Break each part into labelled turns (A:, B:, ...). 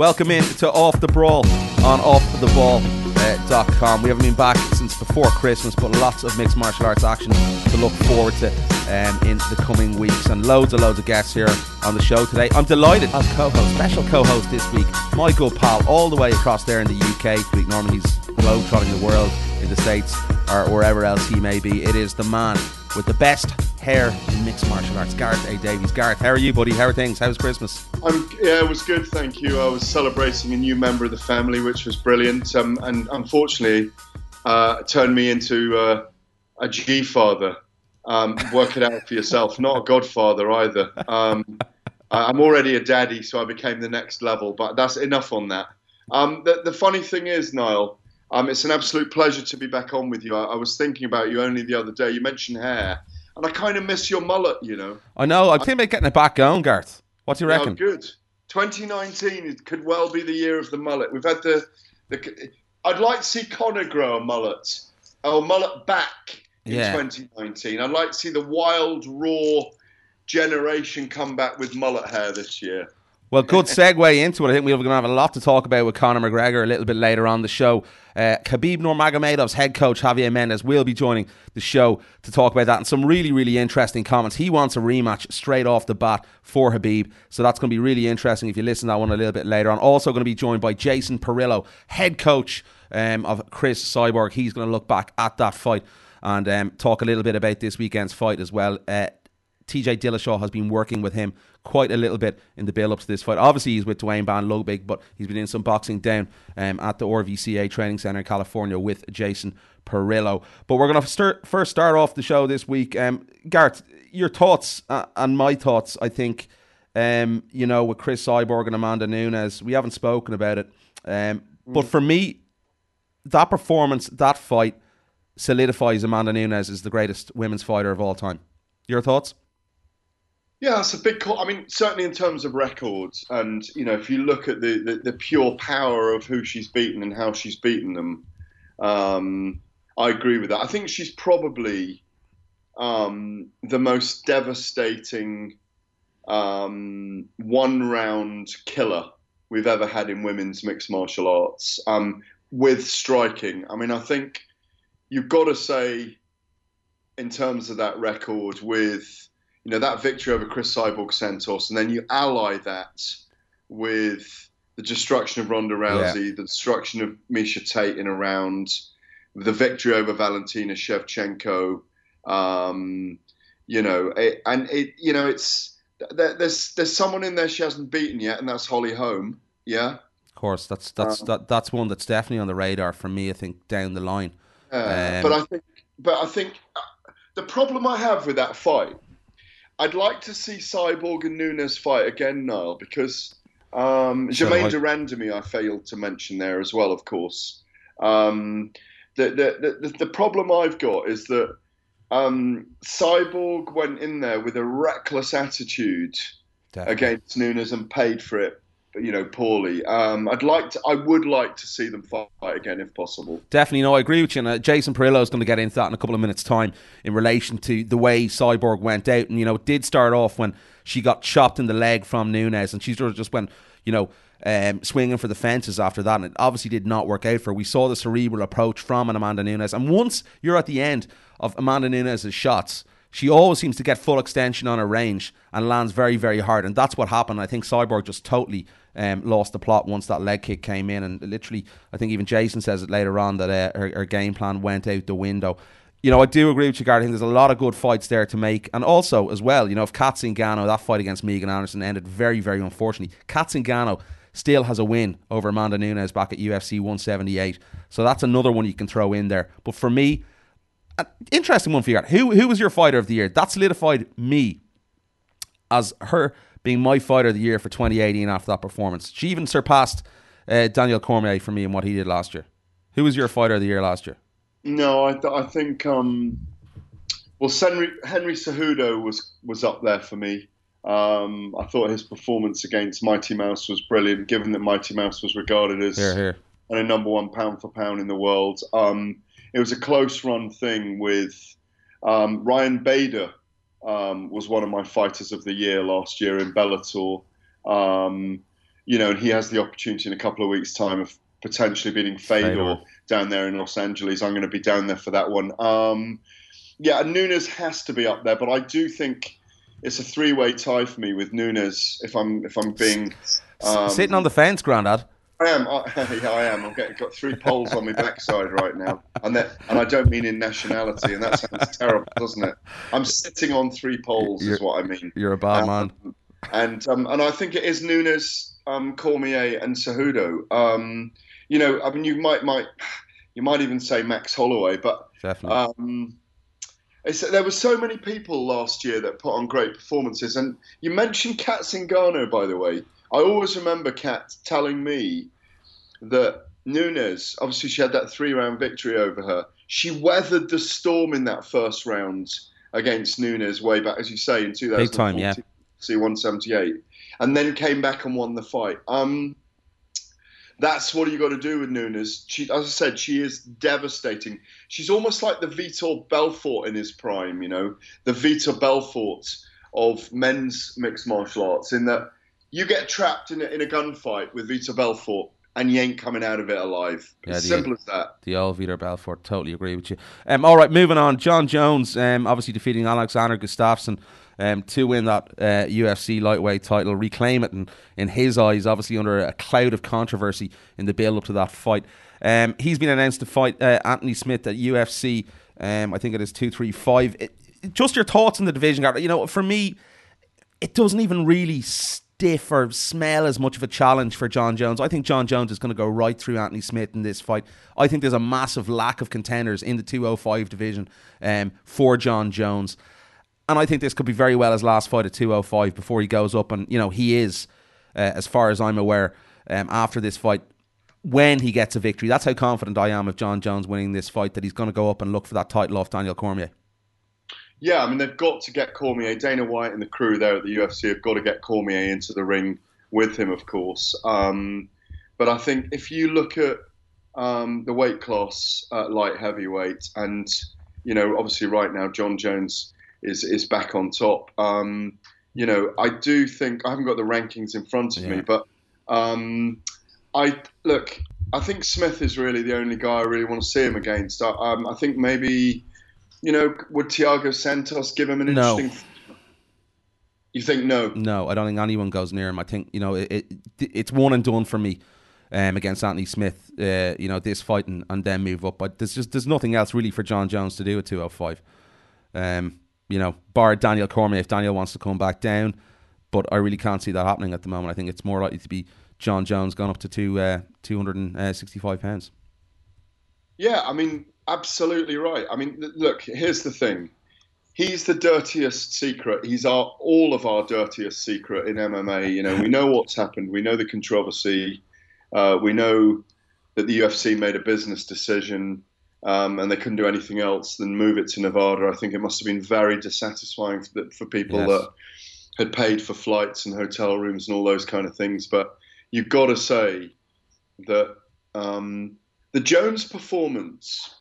A: Welcome in to Off the Brawl on offtheball.com. We haven't been back since before Christmas, but lots of mixed martial arts action to look forward to um, in the coming weeks, and loads and loads of guests here on the show today. I'm delighted as co-host, special co-host this week, my good pal, all the way across there in the UK. Normally he's globetrotting the world in the states or wherever else he may be. It is the man with the best hair in mixed martial arts, Gareth A. Davies. Gareth, how are you, buddy? How are things? How was
B: Christmas? Yeah, it was good, thank you. I was celebrating a new member of the family, which was brilliant, um, and unfortunately, uh, turned me into uh, a G father. Um, work it out for yourself. Not a godfather either. Um, I'm already a daddy, so I became the next level. But that's enough on that. Um, the, the, funny thing is, Niall, um, it's an absolute pleasure to be back on with you. I, I was thinking about you only the other day. You mentioned hair and I kind of miss your mullet, you know.
A: I know. I think about getting it back going, Garth. What do you reckon?
B: good. 2019 could well be the year of the mullet. We've had the, the I'd like to see Conor grow a mullet, or mullet back in yeah. 2019. I'd like to see the wild, raw generation come back with mullet hair this year.
A: Well, good segue into it. I think we're going to have a lot to talk about with Conor McGregor a little bit later on the show. Uh, Khabib Nurmagomedov's head coach Javier Mendez will be joining the show to talk about that and some really, really interesting comments. He wants a rematch straight off the bat for Khabib, so that's going to be really interesting if you listen to that one a little bit later on. Also, going to be joined by Jason Parillo, head coach um, of Cris Cyborg. He's going to look back at that fight and um, talk a little bit about this weekend's fight as well. Uh, TJ Dillashaw has been working with him quite a little bit in the build up to this fight. Obviously, he's with Duane Bang Ludwig, but he's been in some boxing down um, at the RVCA Training Center in California with Jason Parillo. But we're going to start, first start off the show this week. Um, Gareth, your thoughts uh, and my thoughts, I think, um, you know, with Cris Cyborg and Amanda Nunes, we haven't spoken about it. Um, but for me, that performance, that fight, solidifies Amanda Nunes as the greatest women's fighter of all time. Your thoughts?
B: Yeah, it's a big call. I mean, certainly in terms of records, and you know, if you look at the, the, the pure power of who she's beaten and how she's beaten them, um, I agree with that. I think she's probably um, the most devastating um, one round killer we've ever had in women's mixed martial arts um, with striking. I mean, I think you've got to say, in terms of that record, with you know that victory over Cris Cyborg Santos, and then you ally that with the destruction of Ronda Rousey, yeah. the destruction of Miesha Tate in a round, the victory over Valentina Shevchenko. Um, you know, it, and it, you know, it's there's there's someone in there she hasn't beaten yet, and that's Holly Holm. Yeah,
A: of course, that's that's um, that, that's one that's definitely on the radar for me. I think down the line.
B: Uh, um, but I think, but I think uh, the problem I have with that fight I'd like to see Cyborg and Nunes fight again, Niall, because um, Germaine de Randamie I failed to mention there as well, of course. Um, the, the, the, the, problem I've got is that um, Cyborg went in there with a reckless attitude Definitely. against Nunes and paid for it you know, poorly. Um, I'd like to, I would like to see them fight again if possible.
A: Definitely, no, I agree with you. And, uh, Jason Parillo is going to get into that in a couple of minutes' time in relation to the way Cyborg went out. And, you know, it did start off when she got chopped in the leg from Nunes and she sort of just went, you know, um, swinging for the fences after that. And it obviously did not work out for her. We saw the cerebral approach from an Amanda Nunes. And once you're at the end of Amanda Nunes' shots, she always seems to get full extension on her range and lands very, very hard. And that's what happened. I think Cyborg just totally um, lost the plot once that leg kick came in. And literally, I think even Jason says it later on that uh, her, her, game plan went out the window. You know, I do agree with you, Gary. I think there's a lot of good fights there to make. And also, as well, you know, if Kat Zingano, that fight against Megan Anderson ended very, very unfortunately, Kat Zingano still has a win over Amanda Nunes back at UFC 178. So that's another one you can throw in there. But for me, an interesting one for you. Who who was your fighter of the year? That solidified me as her being my fighter of the year for 2018 after that performance. She even surpassed uh, Daniel Cormier for me in what he did last year. Who was your fighter of the year last year?
B: No, I, th- I think um, well, Henry, Henry Cejudo was was up there for me. Um, I thought his performance against Mighty Mouse was brilliant, given that Mighty Mouse was regarded as
A: here, here.
B: a number one pound for pound in the world. Um, it was a close run thing with um, Ryan Bader um, was one of my fighters of the year last year in Bellator. Um, you know, and he has the opportunity in a couple of weeks' time of potentially beating Fedor,
A: Fedor.
B: down there in Los Angeles. I'm going to be down there for that one. Um, yeah, Nunes has to be up there, but I do think it's a three-way tie for me with Nunes. If I'm if I'm being um,
A: Sitting on the fence, Grandad.
B: I am. I, yeah, I am. I've got, got three poles on my backside right now, and that, and I don't mean in nationality, and that sounds terrible, doesn't it? I'm sitting on three poles, is
A: You're-
B: what I mean.
A: You're a bad man.
B: Um, and um, and I think it is Nunes, um, Cormier, and Cejudo. Um, you know, I mean, you might might you might even say Max Holloway, but
A: Definitely.
B: um, it's, there were so many people last year that put on great performances, and you mentioned Kat Zingano, by the way. I always remember Kat telling me that Nunes, obviously, she had that three-round victory over her. She weathered the storm in that first round against Nunes way back, as you say, in 2014.
A: Big time, yeah.
B: C178, and then came back and won the fight. Um, that's what you got to do with Nunes. She, as I said, she is devastating. She's almost like the Vitor Belfort in his prime, you know, the Vitor Belfort of men's mixed martial arts, in that you get trapped in a, in a gunfight with Vitor Belfort and you ain't coming out of it alive.
A: Yeah,
B: As
A: the-
B: simple as that.
A: The old Vitor Belfort, totally agree with you. Um, all right, moving on. Jon Jones, um, obviously defeating Alexander Gustafsson um, to win that uh, UFC lightweight title, reclaim it, and in his eyes, obviously under a cloud of controversy in the build up to that fight. Um, he's been announced to fight uh, Anthony Smith at UFC. Um, I think it is two three five. It- Just your thoughts on the division. You know, for me, it doesn't even really stiff or smell as much of a challenge for Jon Jones. I think Jon Jones is going to go right through Anthony Smith in this fight. I think there's a massive lack of contenders in the 205 division um, for Jon Jones. And I think this could be very well his last fight at 205 before he goes up. And, you know, he is, uh, as far as I'm aware, um, after this fight, when he gets a victory. That's how confident I am of Jon Jones winning this fight, that he's going to go up and look for that title off Daniel Cormier.
B: Yeah, I mean they've got to get Cormier. Dana White and the crew there at the UFC have got to get Cormier into the ring with him, of course. Um, but I think if you look at um, the weight class at light heavyweight, and you know, obviously right now Jon Jones is is back on top. Um, you know, I do think I haven't got the rankings in front of
A: Yeah.
B: me, but um, I look. I think Smith is really the only guy I really want to see him against. I, um, I think maybe, you know, would Thiago Santos give him an
A: No.
B: interesting? You think no?
A: No, I don't think anyone goes near him. I think you know it, it it's one and done for me um, against Anthony Smith. Uh, you know this fight and, and then move up. But there's just there's nothing else really for Jon Jones to do at 205. Um, you know, bar Daniel Cormier if Daniel wants to come back down, but I really can't see that happening at the moment. I think it's more likely to be Jon Jones gone up to two uh, 265 pounds.
B: Yeah, I mean, absolutely right. I mean, look, here's the thing. He's the dirtiest secret. He's our all of our dirtiest secret in MMA. You know, we know what's happened. We know the controversy. Uh, we know that the UFC made a business decision um, and they couldn't do anything else than move it to Nevada. I think it must have been very dissatisfying for, for people
A: Yes.
B: that had paid for flights and hotel rooms and all those kind of things. But you've got to say that um, the Jones performance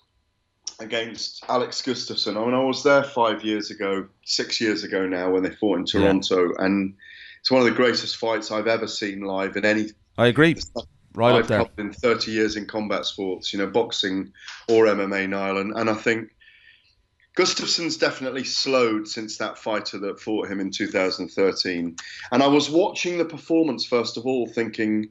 B: against Alex Gustafsson. I mean, I was there five years ago, six years ago now, when they fought in Toronto, and it's one of the greatest fights I've ever seen live in any
A: I agree. Right
B: I've
A: up there.
B: covered in 30 years in combat sports, you know, boxing or MMA, Niall. And, and I think Gustafsson's definitely slowed since that fighter that fought him in 2013. And I was watching the performance, first of all, thinking,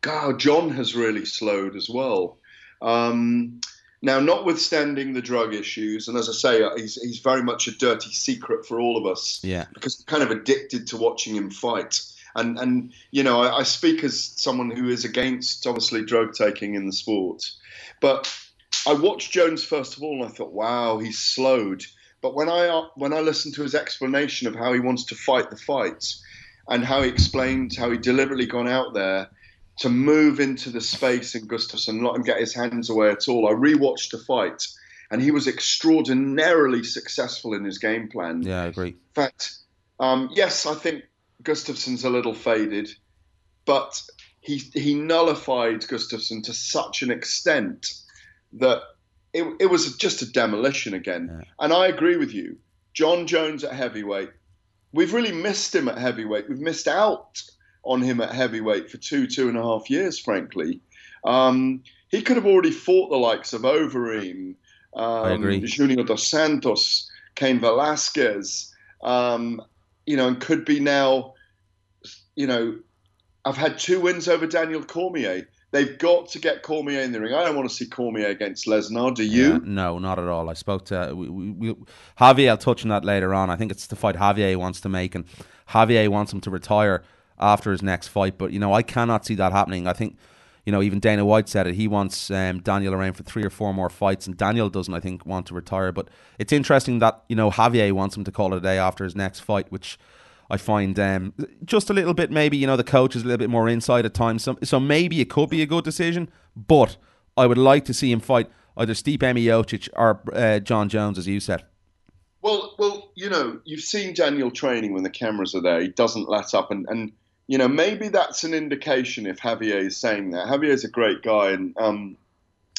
B: God, John has really slowed as well. Um, now, notwithstanding the drug issues, and as I say, he's, he's very much a dirty secret for all of us
A: Yeah.
B: because we're kind of addicted to watching him fight. And and you know, I, I speak as someone who is against obviously drug taking in the sport, but I watched Jones first of all, and I thought, wow, he's slowed. But when I when I listened to his explanation of how he wants to fight the fight, and how he explained how he deliberately gone out there to move into the space in Gustafsson, not him get his hands away at all. I rewatched the fight, and he was extraordinarily successful in his game plan.
A: Yeah, I agree.
B: In fact, um, yes, I think Gustafsson's a little faded, but he he nullified Gustafsson to such an extent that it, it was just a demolition again.
A: Yeah.
B: And I agree with you. Jon Jones at heavyweight, we've really missed him at heavyweight. We've missed out on him at heavyweight for two, two and a half years, frankly. Um, he could have already fought the likes of Overeem, um, Junior Dos Santos, Cain Velasquez, um, you know, and could be now, you know, I've had two wins over Daniel Cormier. They've got to get Cormier in the ring. I don't want to see Cormier against Lesnar. Do you? Yeah,
A: no, not at all. I spoke to we, we, we, Javier. I'll touch on that later on. I think it's the fight Javier wants to make, and Javier wants him to retire after his next fight. But you know, I cannot see that happening. I think you know, even Dana White said it. He wants um, Daniel around for three or four more fights, and Daniel doesn't, I think, want to retire. But it's interesting that you know Javier wants him to call it a day after his next fight, which I find um, just a little bit maybe you know the coach is a little bit more inside at times. So, so maybe it could be a good decision, but I would like to see him fight either Stipe Miocic or uh, Jon Jones, as you said.
B: Well, well, you know, you've seen Daniel training when the cameras are there. He doesn't let up, and and you know maybe that's an indication if Javier is saying that. Javier is a great guy and um,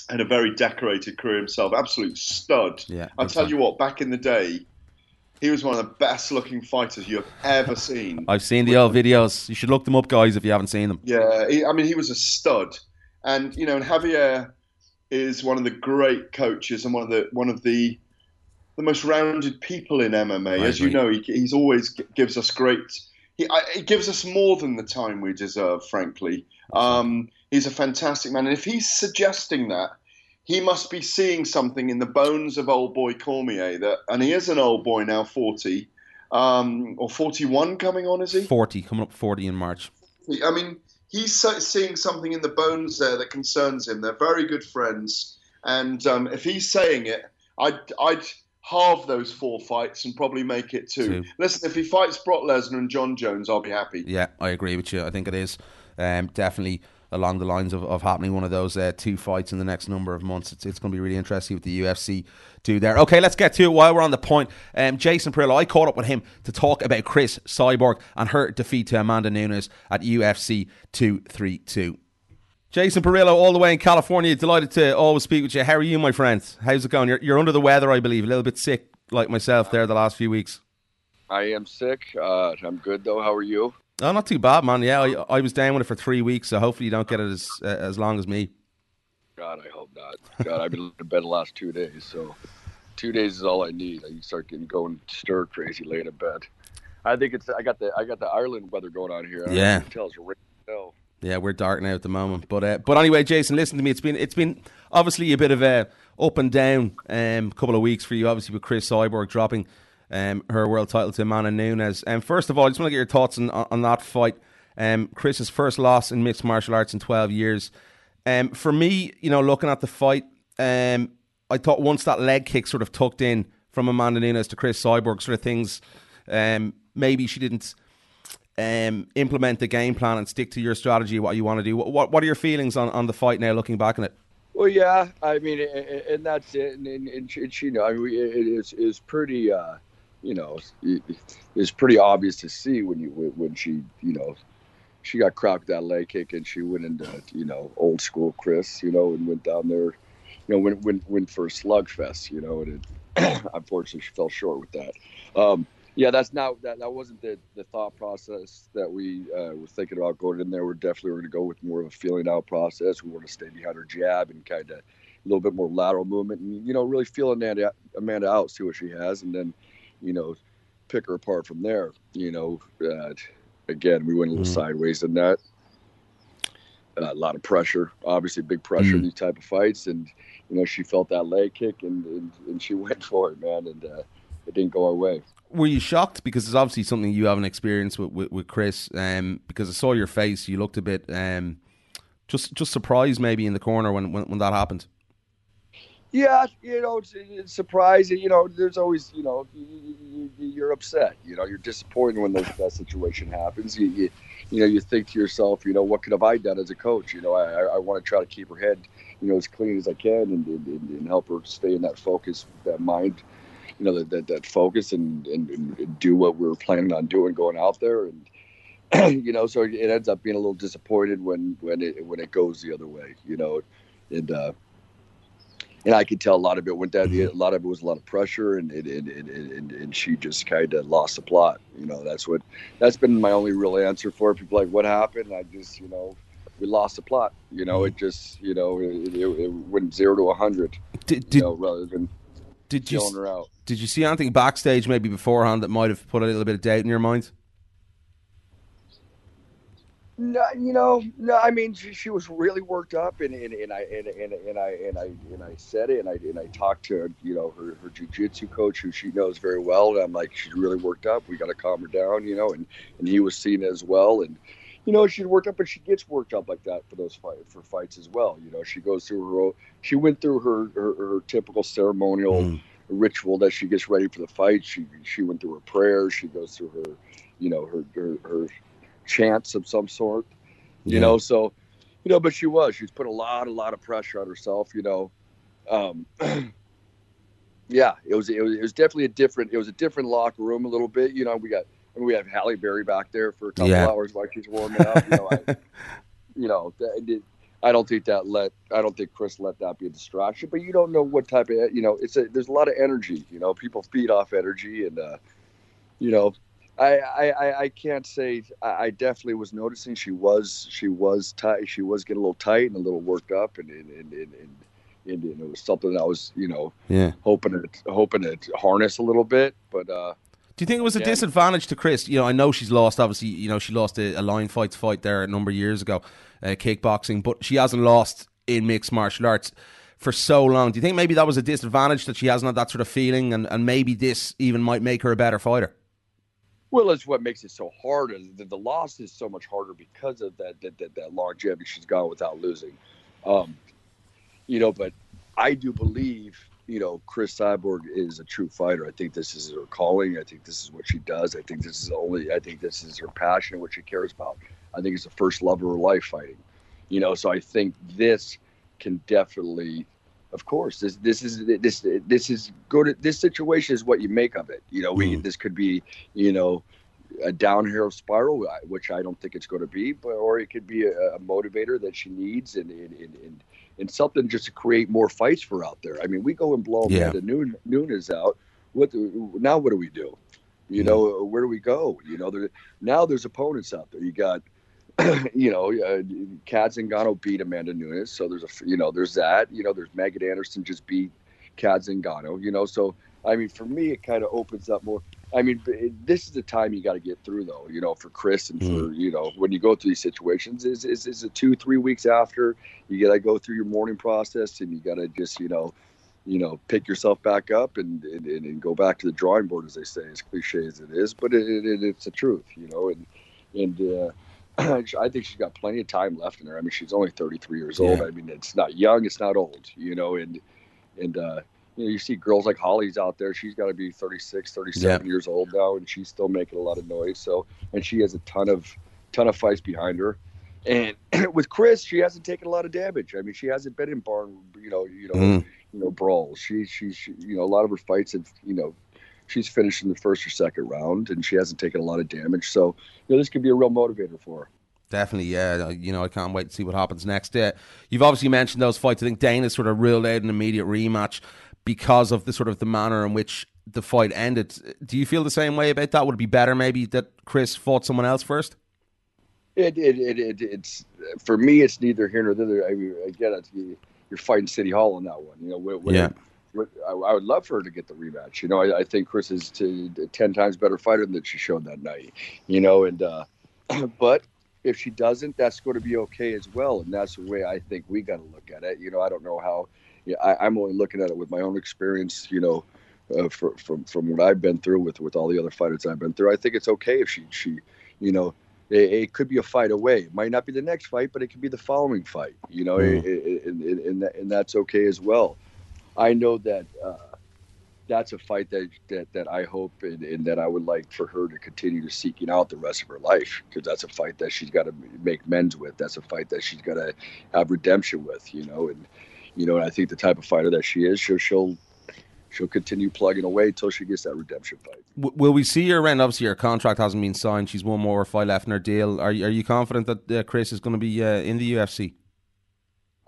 B: had a very decorated career himself, absolute stud.
A: Yeah,
B: I'll tell you what, back in the day, he was one of the best looking fighters you have ever seen.
A: I've seen the old videos. You should look them up, guys, if you haven't seen them.
B: Yeah, he, I mean, he was a stud, and you know, and Javier is one of the great coaches and one of the one of the the most rounded people in MMA. As you know, he, he's always gives us great. He, he, gives us more than the time we deserve, frankly. Um, he's a fantastic man, and if he's suggesting that he must be seeing something in the bones of old boy Cormier that, and he is an old boy now, forty, um, or forty-one coming on, is he?
A: Forty, coming up forty in March.
B: I mean, he's seeing something in the bones there that concerns him. They're very good friends, and um, if he's saying it, I'd, I'd halve those four fights and probably make it two. two. Listen, if he fights Brock Lesnar and Jon Jones, I'll be happy.
A: Yeah, I agree with you. I think it is um, definitely along the lines of, of happening one of those uh, two fights in the next number of months. It's, it's going to be really interesting what the UFC do there. Okay, let's get to it while we're on the point. Um, Jason Parillo, I caught up with him to talk about Cris Cyborg and her defeat to Amanda Nunes at UFC 232. Jason Parillo, all the way in California. Delighted to always speak with you. How are you, my friend? How's it going? You're, you're under the weather, I believe, a little bit sick like myself there the last few weeks.
C: I am sick. Uh, I'm good though. How are you?
A: Oh, not too bad, man. Yeah, I, I was down with it for three weeks, so hopefully you don't get it as uh, as long as me.
C: God, I hope not. God, I've been in bed the last two days, so two days is all I need. I start getting going stir crazy late in bed. I think it's I got the I got the Ireland weather going on here.
A: Yeah,
C: tells right now.
A: Yeah, we're dark now at the moment, but uh, but anyway, Jason, listen to me. It's been it's been obviously a bit of a up and down um, couple of weeks for you. Obviously, with Cris Cyborg dropping um, her world title to Amanda Nunes. And um, first of all, I just want to get your thoughts on, on that fight. Um, Cris's first loss in mixed martial arts in 12 years. Um, for me, you know, looking at the fight, um, I thought once that leg kick sort of tucked in from Amanda Nunes to Chris Cyborg, sort of things, maybe she didn't um, implement the game plan and stick to your strategy, what you want to do. What, what are your feelings on, on the fight now, looking back on it?
C: Well, yeah, I mean, and that's it. And, and, and she, you know, I mean, it is is pretty. Uh, you know, it's pretty obvious to see when you when she, you know, she got cropped that leg kick and she went into, you know, old school Cris, you know, and went down there, you know, went went went for a slugfest, you know, and it, unfortunately she fell short with that. Um, yeah, that's not that that wasn't the the thought process that we uh, were thinking about going in there. We're definitely going to go with more of a feeling out process. We want to stay behind her jab and kind of a little bit more lateral movement, and you know, really feel Amanda Amanda out, see what she has, and then you know, pick her apart from there. You know, uh, again, we went a little mm sideways in that. Uh, a lot of pressure, obviously big pressure mm in these type of fights, and you know she felt that leg kick and and, and she went for it, man, and uh, it didn't go our way.
A: Were you shocked because it's obviously something you haven't experienced with with, with Cris? Um, because I saw your face, you looked a bit um, just just surprised maybe in the corner when when, when that happened.
C: Yeah, you know, it's, it's, surprising. You know, there's always, you know, you, are upset. You know, you're disappointed when that situation happens. You, you, you, know, you think to yourself, you know, what could have I done as a coach? You know, I, I want to try to keep her head, you know, as clean as I can and, and, and help her stay in that focus, that mind, you know, that, that, that focus and, and, and do what we are planning on doing going out there. And, you know, so it ends up being a little disappointed when, when it, when it goes the other way, you know, and, uh, and I could tell a lot of it went that a lot of it was a lot of pressure, and and and, and, and she just kind of lost the plot. You know, that's what that's been my only real answer for it. people. Like, what happened? I just, you know, we lost the plot. You know, it just, you know, it, it, it went zero to a hundred.
A: Did,
C: you know, rather than
A: did you
C: her out.
A: Did you see anything backstage maybe beforehand that might have put a little bit of doubt in your mind?
C: No, you know, no. I mean, she, she was really worked up, and, and, and I and, and, and I and I and I said it, and I and I talked to you know her her jujitsu coach, who she knows very well, and I'm like, she's really worked up. We got to calm her down, you know, and and he was seen as well, and you know, she's worked up, but she gets worked up like that for those fight for fights as well. You know, she goes through her she went through her her, her typical ceremonial mm. ritual that she gets ready for the fight. She she went through her prayers. She goes through her, you know, her her, her chance of some sort, you yeah. know. So, you know, but she was she's put a lot a lot of pressure on herself, you know. Um, yeah, it was, it was it was definitely a different it was a different locker room a little bit. You know, we got we have Halle Berry back there for a couple yeah. hours while she's warming up. You know, I, you know that, I don't think that let I don't think Cris let that be a distraction. But you don't know what type of you know it's a there's a lot of energy. You know, people feed off energy, and uh, you know I, I, I can't say I definitely was noticing she was she was tight she was getting a little tight and a little worked up and and, and, and, and, and it was something I was you know
A: yeah
C: hoping to hoping to harness a little bit but uh,
A: do you think it was a yeah. disadvantage to Cris you know I know she's lost obviously you know she lost a, a line fight fight there a number of years ago uh, kickboxing but she hasn't lost in mixed martial arts for so long do you think maybe that was a disadvantage that she hasn't had that sort of feeling and, and maybe this even might make her a better fighter
C: well, it's what makes it so hard. The, the loss is so much harder because of that that, that, that longevity she's gone without losing. Um, you know, but I do believe, you know, Cris Cyborg is a true fighter. I think this is her calling. I think this is what she does. I think this is only, I think this is her passion what she cares about. I think it's the first love of her life fighting, you know, so I think this can definitely of course this this is this this is good this situation is what you make of it you know we mm. this could be you know a downhill spiral which i don't think it's going to be but or it could be a, a motivator that she needs and and, and and something just to create more fights for out there i mean we go and blow yeah. Amanda Noon, Nunes out what now what do we do you mm. know where do we go you know there, now there's opponents out there you got you know, uh, Kat Zingano beat Amanda Nunes, so there's a you know there's that. You know, there's Megan Anderson just beat Kat Zingano. You know, so I mean, for me, it kind of opens up more. I mean, this is the time you got to get through, though. You know, for Cris and for mm. you know when you go through these situations, is is is it two three weeks after you got to go through your mourning process and you got to just you know you know, pick yourself back up and, and, and, go back to the drawing board, as they say, as cliche as it is, but it, it, it's the truth, you know, and, and, uh, I think she's got plenty of time left in her. I mean, she's only 33 years old. Yeah. I mean, it's not young, it's not old, you know, and, and, uh, you know, you see girls like Holly's out there. She's got to be 36, 37 yeah. years old now, and she's still making a lot of noise. So, and she has a ton of, ton of fights behind her. And with Cris, she hasn't taken a lot of damage. I mean, she hasn't been in barn, you know, you know, mm. you know, brawls. She, she, she, you know, a lot of her fights have, you know, she's finished in the first or second round, and she hasn't taken a lot of damage. So, you know, this could be a real motivator for her.
A: Definitely, yeah. You know, I can't wait to see what happens next. Uh, you've obviously mentioned those fights. I think Dana sort of ruled out an immediate rematch because of the sort of the manner in which the fight ended. Do you feel the same way about that? Would it be better maybe that Cris fought someone else first?
C: It, it, it, it it's for me. It's neither here nor there. I mean, again, you're fighting City Hall on that one. You know, yeah. I, I, would love for her to get the rematch. You know, I, I think Cris is to, ten times better fighter than she showed that night. You know, and uh, but if she doesn't, that's going to be okay as well. And that's the way I think we got to look at it. You know, I don't know how. Yeah, I, am only looking at it with my own experience. You know, uh, for, from from what I've been through with with all the other fighters I've been through. I think it's okay if she she, you know, it, it, could be a fight away. It might not be the next fight, but it could be the following fight. You know, mm. it, and, and, and that's okay as well. I know that uh, that's a fight that that, that I hope and, and, that I would like for her to continue to seeking out the rest of her life because that's a fight that she's got to make amends with. That's a fight that she's got to have redemption with. You know, and you know, and I think the type of fighter that she is, she'll she'll she'll continue plugging away until she gets that redemption fight.
A: W- will we see her around? Obviously, her contract hasn't been signed. She's one more fight left in her deal. Are you, are you confident that uh, Cris is going to be uh, in the UFC?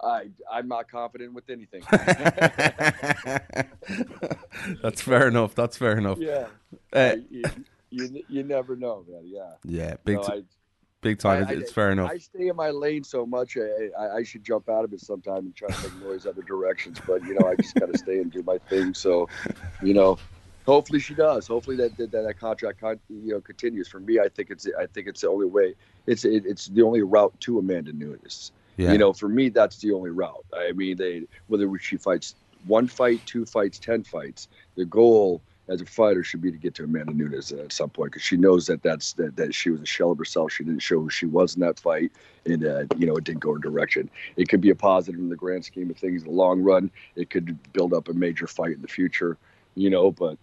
C: I I'm not confident with anything.
A: That's fair enough. That's fair enough.
C: yeah,
A: Uh,
C: you, you you never know, man. Yeah,
A: yeah, big
C: No,
A: t-
C: I,
A: big time.
C: I-
A: it's, it's fair enough.
C: I stay in my lane so much. I, I, I should jump out of it sometime and try to make noise other directions. But you know, I just got to stay and do my thing. So, you know, hopefully she does. Hopefully that that, that contract con, you know continues. For me, I think it's I think it's the only way. It's it, it's the only route to Amanda Nunes.
A: yeah.
C: You know, for me, that's the only route. I mean, they whether she fights one fight, two fights, ten fights, the goal as a fighter should be to get to Amanda Nunes at some point because she knows that that's that, that she was a shell of herself. She didn't show who she was in that fight, and uh, you know it didn't go her direction. It could be a positive in the grand scheme of things in the long run. It could build up a major fight in the future, you know. But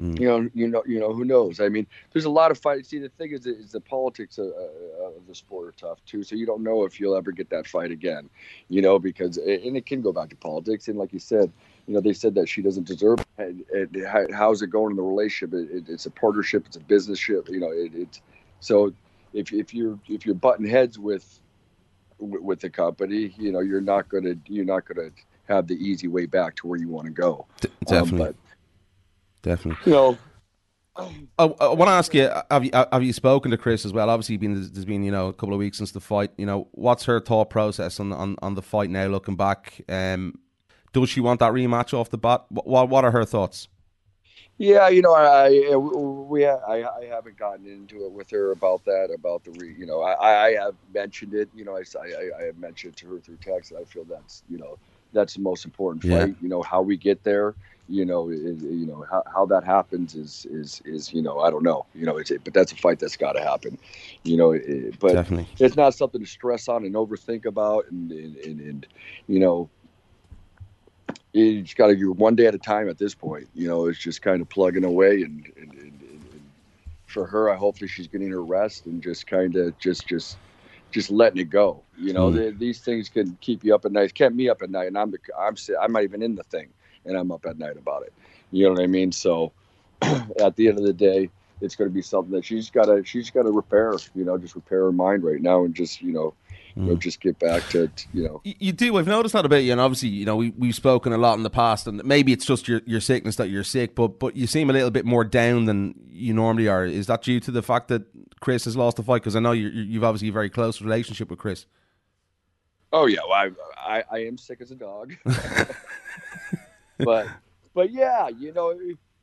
A: Mm.
C: you know, you know, you know, who knows? I mean, there's a lot of fights. See, the thing is, is the politics of, uh, of the sport are tough too. So you don't know if you'll ever get that fight again, you know, because and it can go back to politics. And like you said, you know, they said that she doesn't deserve. It. And, and how, how's it going in the relationship? It, it, it's a partnership. It's a business ship. You know, it, it's so if if you're if you're butting heads with with the company, you know, you're not gonna you're not gonna have the easy way back to where you want to go.
A: D-
C: Um,
A: definitely,
C: but
A: definitely.
C: you know.
A: I, I want to ask you: Have you have you spoken to Cris as well? Obviously, been there's been you know a couple of weeks since the fight. You know, what's her thought process on on, on the fight now? Looking back, um, does she want that rematch off the bat? What what are her thoughts?
C: Yeah, you know, I, I we I, I haven't gotten into it with her about that about the re, you know I, I have mentioned it you know I, I, I have mentioned it to her through text I feel that's you know that's the most important
A: Yeah.
C: fight you know how we get there you know is, you know how, how that happens is is is you know I don't know you know it's but that's a fight that's got to happen you know it, but
A: Definitely,
C: it's not something to stress on and overthink about and and, and, and you know you just got to do one day at a time at this point you know it's just kind of plugging away and, and, and, and, for her i hopefully she's getting her rest and just kind of just just just letting it go you know
A: Mm.
C: they, these things can keep you up at night kept me up at night and i'm the i'm i'm not even in the thing and i'm up at night about it you know what i mean so at the end of the day it's going to be something that she's got to she's got to repair you know just repair her mind right now and just you know you know
A: Mm.
C: just get back to it, you know
A: You, you do. I've noticed that about you, and obviously, you know, we we've spoken a lot in the past, and maybe it's just your, your sickness that you're sick, but but you seem a little bit more down than you normally are. Is that due to the fact that Cris has lost the fight? Because I know you you've obviously a very close relationship with Cris.
C: Oh yeah, well, I, I I am sick as a dog, but but yeah, you know,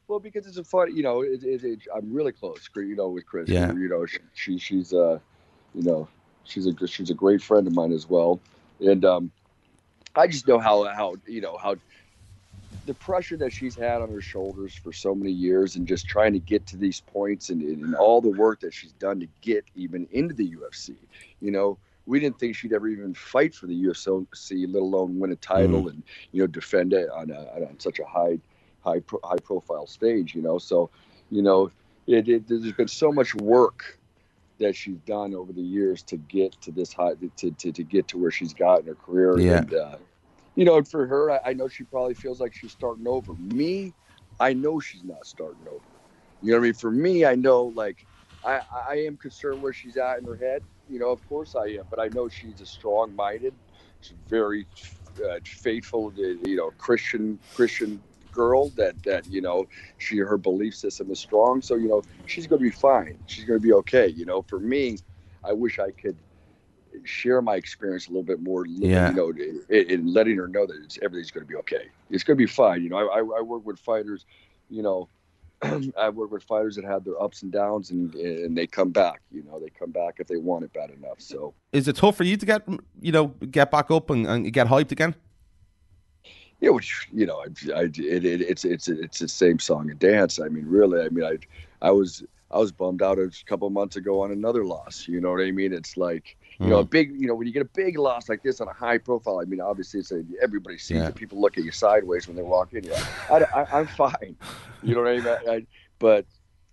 C: well because it's a fun, you know, it, it, it, I'm really close, you know, with Cris.
A: Yeah.
C: You know, she, she she's uh, you know, she's a she's a great friend of mine as well, and um, I just know how how you know how the pressure that she's had on her shoulders for so many years and just trying to get to these points and, and all the work that she's done to get even into the UFC. You know, we didn't think she'd ever even fight for the UFC, let alone win a title and you know defend it on, a, on such a high, high, pro, high profile stage. You know, so you know, it, it, there's been so much work that she's done over the years to get to this high, to, to, to get to where she's got in her career.
A: Yeah.
C: And, uh, you know, for her, I, I know she probably feels like she's starting over. Me, I know she's not starting over. You know what I mean? For me, I know like I, I am concerned where she's at in her head. You know, of course I am, but I know she's a strong-minded, she's very uh, faithful, to, you know, Christian Christian girl. That that you know, she her belief system is strong. So you know, she's going to be fine. She's going to be okay. You know, for me, I wish I could share my experience a little bit more.
A: Yeah.
C: You know, in, in letting her know that it's, everything's going to be okay. It's going to be fine. You know, I, I, I work with fighters. You know, I work with fighters that have their ups and downs, and and they come back. You know, they come back if they want it bad enough. So
A: Is it tough for you to get you know get back up and, and get hyped again?
C: Yeah, which you know, I, I it, it, it's it's it's the same song and dance. I mean, really, I mean, I I was I was bummed out a couple months ago on another loss. You know what I mean? It's like you know a hmm. big you know when you get a big loss like this on a high profile. I mean, obviously, it's a, everybody sees
A: Yeah.
C: it. People look at you sideways when they walk in. Yeah, I, I, I'm fine. You know what I mean? I, I, but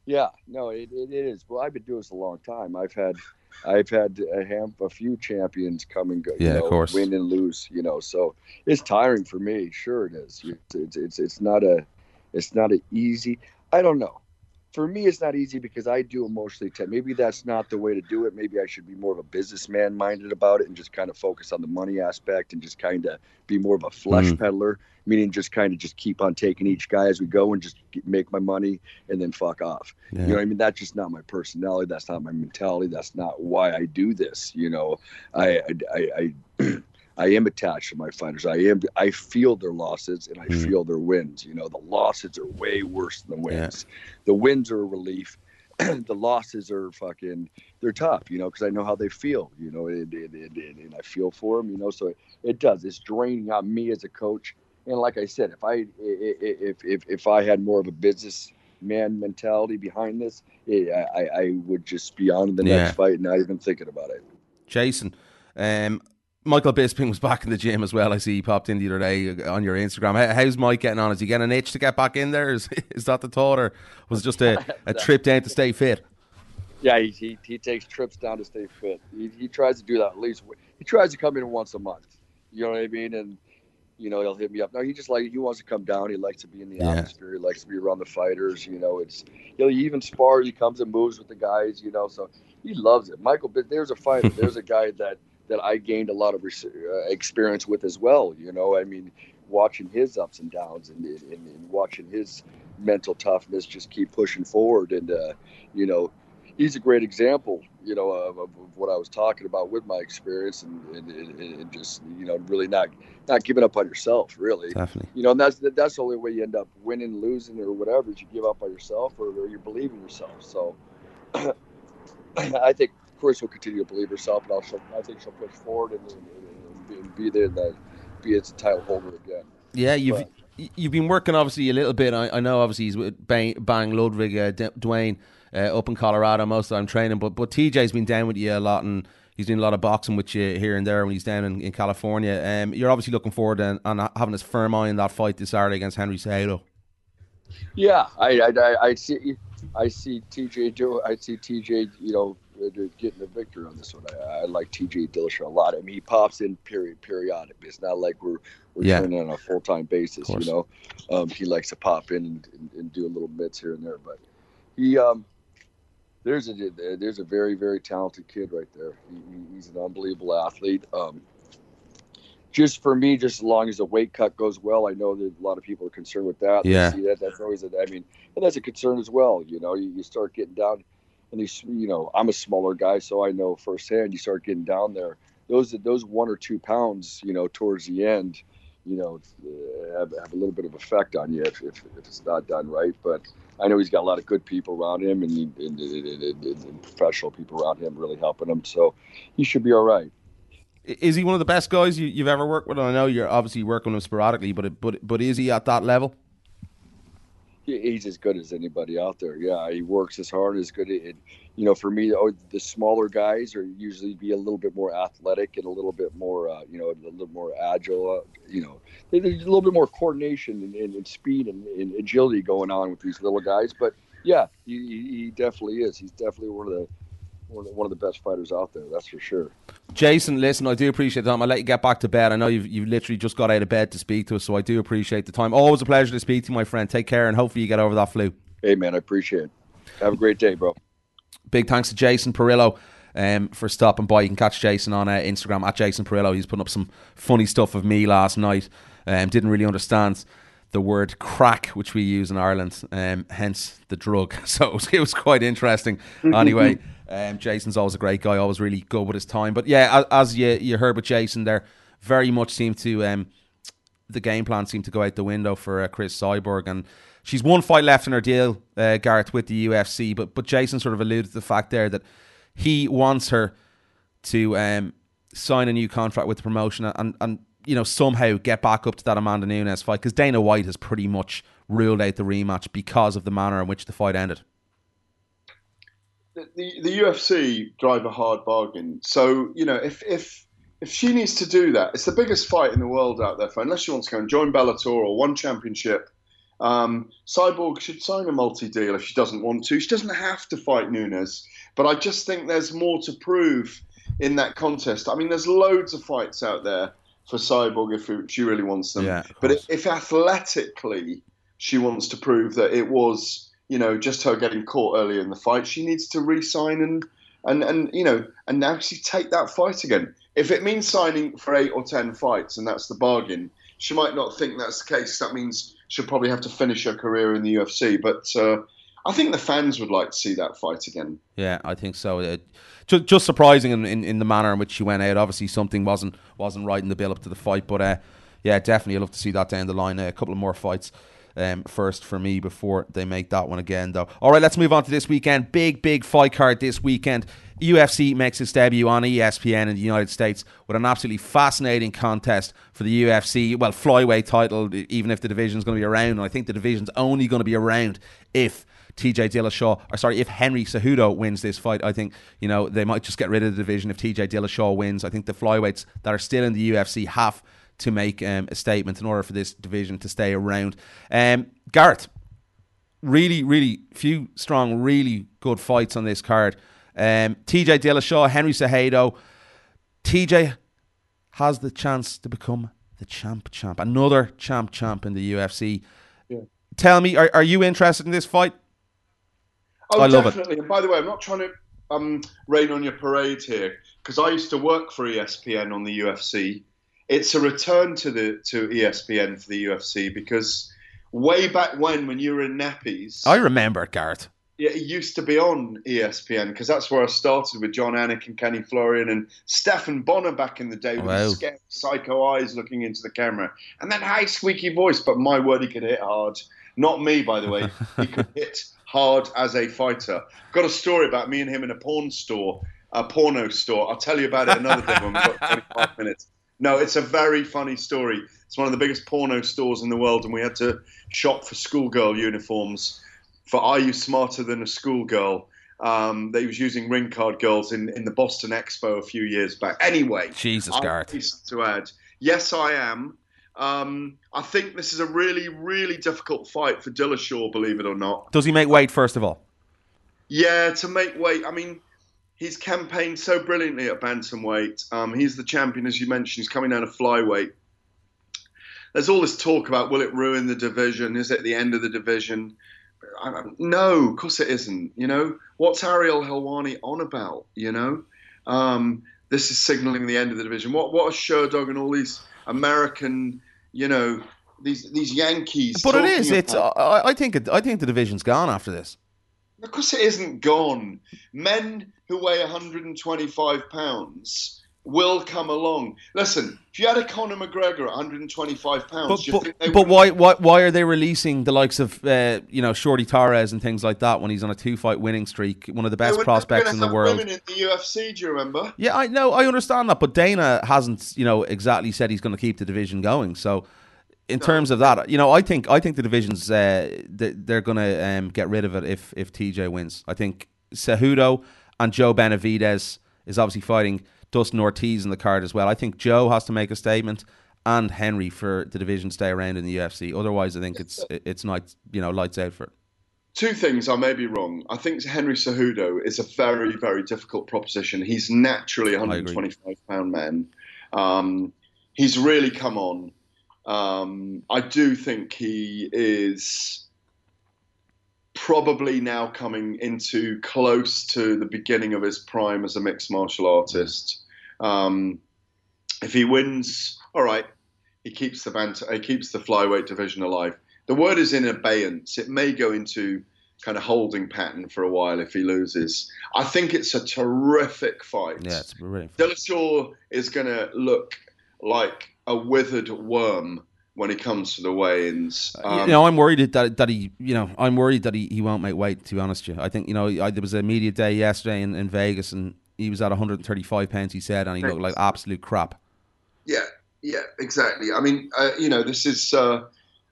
C: yeah, no, it, it is. Well, I've been doing this a long time. I've had. I've had a ham, a few champions come and go, you
A: Yeah, of course.
C: win and lose, you know. So it's tiring for me. Sure, it is. It's it's it's, it's not a, it's not an easy. I don't know. For me, it's not easy because I do emotionally test. Maybe that's not the way to do it. Maybe I should be more of a businessman minded about it and just kind of focus on the money aspect and just kind of be more of a flesh mm. peddler, meaning just kind of just keep on taking each guy as we go and just make my money and then fuck off. Yeah. You know what I mean? That's just not my personality. That's not my mentality. That's not why I do this. You know, I, I, I I am attached to my fighters. I am. I feel their losses and I mm. feel their wins. You know, the losses are way worse than the wins. Yeah. The wins are a relief. the losses are fucking. They're tough. You know, because I know how they feel. You know, and, and, and, and I feel for them. You know, so it, it does. It's draining on me as a coach. And like I said, if I if if if I had more of a business man mentality behind this, it, I I would just be on the next yeah. fight, not even thinking about it.
A: Jason, um, Michael Bisping was back in the gym as well. I see he popped in the other day uh, on your Instagram. How's Mike getting on? Is he getting an itch to get back in there? Is, is that the thought, or was it just a, a trip down to stay fit?
C: Yeah, he, he, he takes trips down to stay fit. He, he tries to do that at least. He tries to come in once a month. You know what I mean? And you know he'll hit me up. No, he just like he wants to come down. He likes to be in the yeah. atmosphere. He likes to be around the fighters. You know, it's he'll even spar. He comes and moves with the guys. You know, so he loves it. Michael, there's a fighter. there's a guy that that I gained a lot of uh, experience with as well. You know, I mean, watching his ups and downs and, and, and watching his mental toughness just keep pushing forward. And, uh, you know, he's a great example, you know, of, of, what I was talking about with my experience and, and, and, just, you know, really not, not giving up on yourself, really.
A: Definitely.
C: You know, and that's, that's the only way you end up winning, losing, or whatever is you give up on yourself or, or you believe in yourself. So I think Cris will continue to believe herself, and I'll, I think she'll push forward and, and, and be, there and uh, be its a title holder again.
A: Yeah, you've but, you've been working obviously a little bit. I, I know obviously he's with Bang, Bang Ludwig, uh, D- Duane uh, up in Colorado most of the time training, but but TJ's been down with you a lot and. He's doing a lot of boxing with you here and there when he's down in, in California. Um, you're obviously looking forward and, having his firm eye in that fight this Saturday against Henry Cejudo.
C: Yeah, I, I, I see I see TJ do I see TJ you know getting the victory on this one. I, I like TJ Dillashaw a lot. I mean, he pops in period periodic. It's not like we're we're yeah. on a full time basis. You know, um, he likes to pop in and, and, and, do a little bits here and there. But he um, there's a there's a very very talented kid right there. He, he's an unbelievable athlete. Um, just for me, just as long as the weight cut goes well, I know that a lot of people are concerned with that.
A: Yeah,
C: see that. That's always a, I mean, and that's a concern as well. You know, you, you start getting down and these you know i'm a smaller guy so i know firsthand you start getting down there those those one or two pounds you know towards the end you know have, have a little bit of effect on you if, if, if, it's not done right but i know he's got a lot of good people around him and, and, and, and professional people around him really helping him so he should be all right
A: is he one of the best guys you, have ever worked with? I know you're obviously working with him sporadically, but but but is he at that level?
C: He's as good as anybody out there. Yeah, he works as hard as good. It, you know, for me, oh, the smaller guys are usually be a little bit more athletic and a little bit more, uh, you know, a little more agile. Uh, you know, there's a little bit more coordination and, and, and speed and, and, agility going on with these little guys. But yeah, he, he definitely is. He's definitely one of the one of the best fighters out there. That's for sure.
A: Jason, listen, I do appreciate the time. I'll let you get back to bed. I know you've, you've literally just got out of bed to speak to us, so I do appreciate the time. Always a pleasure to speak to you, my friend. Take care, and hopefully you get over that flu.
C: Hey, man, I appreciate it. Have a great day, bro.
A: Big thanks to Jason Parillo. Um, for stopping by. You can catch Jason on uh, Instagram at Jason Parillo. He's putting up some funny stuff of me last night. Um, didn't really understand the word crack, which we use in Ireland, um, hence the drug. So it was, it was quite interesting. Anyway, um, Jason's always a great guy, always really good with his time. But yeah, as, you you heard with Jason there, very much seemed to um, the game plan seemed to go out the window for uh, Cris Cyborg, and she's one fight left in her deal, uh, Gareth, with the UFC. But but Jason sort of alluded to the fact there that he wants her to um, sign a new contract with the promotion and and you know somehow get back up to that Amanda Nunes fight because Dana White has pretty much ruled out the rematch because of the manner in which the fight ended
B: the, the UFC drive a hard bargain. So you know, if if if she needs to do that, it's the biggest fight in the world out there. For unless she wants to go and join Bellator or one championship, um, Cyborg should sign a multi-deal if she doesn't want to. She doesn't have to fight Nunes, but I just think there's more to prove in that contest. I mean, there's loads of fights out there for Cyborg if she really wants them.
A: Yeah,
B: but if, if athletically she wants to prove that it was you know, just her getting caught earlier in the fight. She needs to re-sign and and and you know and actually take that fight again. If it means signing for eight or ten fights and that's the bargain, she might not think that's the case. That means she'll probably have to finish her career in the UFC. But uh, I think the fans would like to see that fight again.
A: Yeah, I think so. Uh, just, just surprising in, in, in, the manner in which she went out. Obviously, something wasn't wasn't right in the build up to the fight, but uh, yeah, definitely, I'd love to see that down the line. Uh, a couple of more fights. Um, first for me before they make that one again, though. All right, let's move on to this weekend. Big, big fight card this weekend. UFC makes its debut on ESPN in the United States with an absolutely fascinating contest for the UFC, well, flyweight title, even if the division's going to be around. And I think the division's only going to be around if TJ Dillashaw, or sorry, if Henry Cejudo wins this fight, I think you know they might just get rid of the division if TJ Dillashaw wins. I think the flyweights that are still in the UFC have to make um, a statement in order for this division to stay around. Um, Gareth, really, really few strong, really good fights on this card. Um, TJ Dillashaw, Henry Cejudo. TJ has the chance to become the champ champ, another champ champ in the UFC. Yeah. Tell me, are, are you interested in this fight?
B: Oh, I definitely. And by the way, I'm not trying to um, rain on your parade here because I used to work for ESPN on the UFC. It's a return to the to ESPN for the UFC because way back when, when you were in nappies,
A: I remember it, Gareth.
B: Yeah, it used to be on ESPN because that's where I started with Jon Anik and Kenny Florian and Stephan Bonnar back in the day with wow. scary psycho eyes looking into the camera and that high squeaky voice. But my word, he could hit hard. Not me, by the way. He could hit hard as a fighter. Got a story about me and him in a porn store, a porno store. I'll tell you about it another day when we've got 25 minutes. No, it's a very funny story. It's one of the biggest porno stores in the world, and we had to shop for schoolgirl uniforms for Are You Smarter Than a Schoolgirl? Um, that he was using ring card girls in, in the Boston Expo a few years back. Anyway,
A: Jesus, Gareth.
B: To add, yes, I am. Um, I think this is a really, really difficult fight for Dillashaw, believe it or not.
A: Does he make weight first of all?
B: Yeah, to make weight. I mean, he's campaigned so brilliantly at bantamweight. Um, he's the champion, as you mentioned. He's coming down to flyweight. There's all this talk about will it ruin the division? Is it the end of the division? no, of course it isn't. You know, what's Ariel Helwani on about? You know, um, this is signaling the end of the division. What what are Sherdog and all these American you know, these these Yankees.
A: But it is. It's. I, I think it. I think the division's gone after this.
B: Of course, it isn't gone. Men who weigh 125 pounds will come along. Listen, if you had a Conor McGregor at 125 pounds,
A: but, but, but why, why why are they releasing the likes of uh, you know Shorty Torres and things like that when he's on a two fight winning streak, one of the best prospects in the world?
B: Women in the UFC, do you remember?
A: Yeah, I know, I understand that, but Dana hasn't you know exactly said he's going to keep the division going, so. In no. terms of that, you know, I think I think the divisions uh, they're going to um, get rid of it if if TJ wins. I think Cejudo and Joe Benavidez is obviously fighting Dustin Ortiz in the card as well. I think Joe has to make a statement and Henry for the division stay around in the UFC. Otherwise, I think it's it's not you know lights out for it.
B: Two things, I may be wrong. I think Henry Cejudo is a very, very difficult proposition. He's naturally a 125 pound man. Um, he's really come on. Um, I do think he is probably now coming into close to the beginning of his prime as a mixed martial artist. Um, if he wins, all right, he keeps the banter, he keeps the flyweight division alive. The word is in abeyance. It may go into kind of holding pattern for a while if he loses. I think it's a terrific fight.
A: Yeah, it's brilliant.
B: Dillashaw is going to look like a withered worm when it comes to the weigh-ins.
A: Um, you know, I'm worried that that he, you know, I'm worried that he, he won't make weight. To be honest, with you, I think you know I, there was a media day yesterday in, in Vegas, and he was at 135 pounds. He said, and he looked like absolute crap.
B: Yeah, yeah, exactly. I mean, uh, you know, this is uh,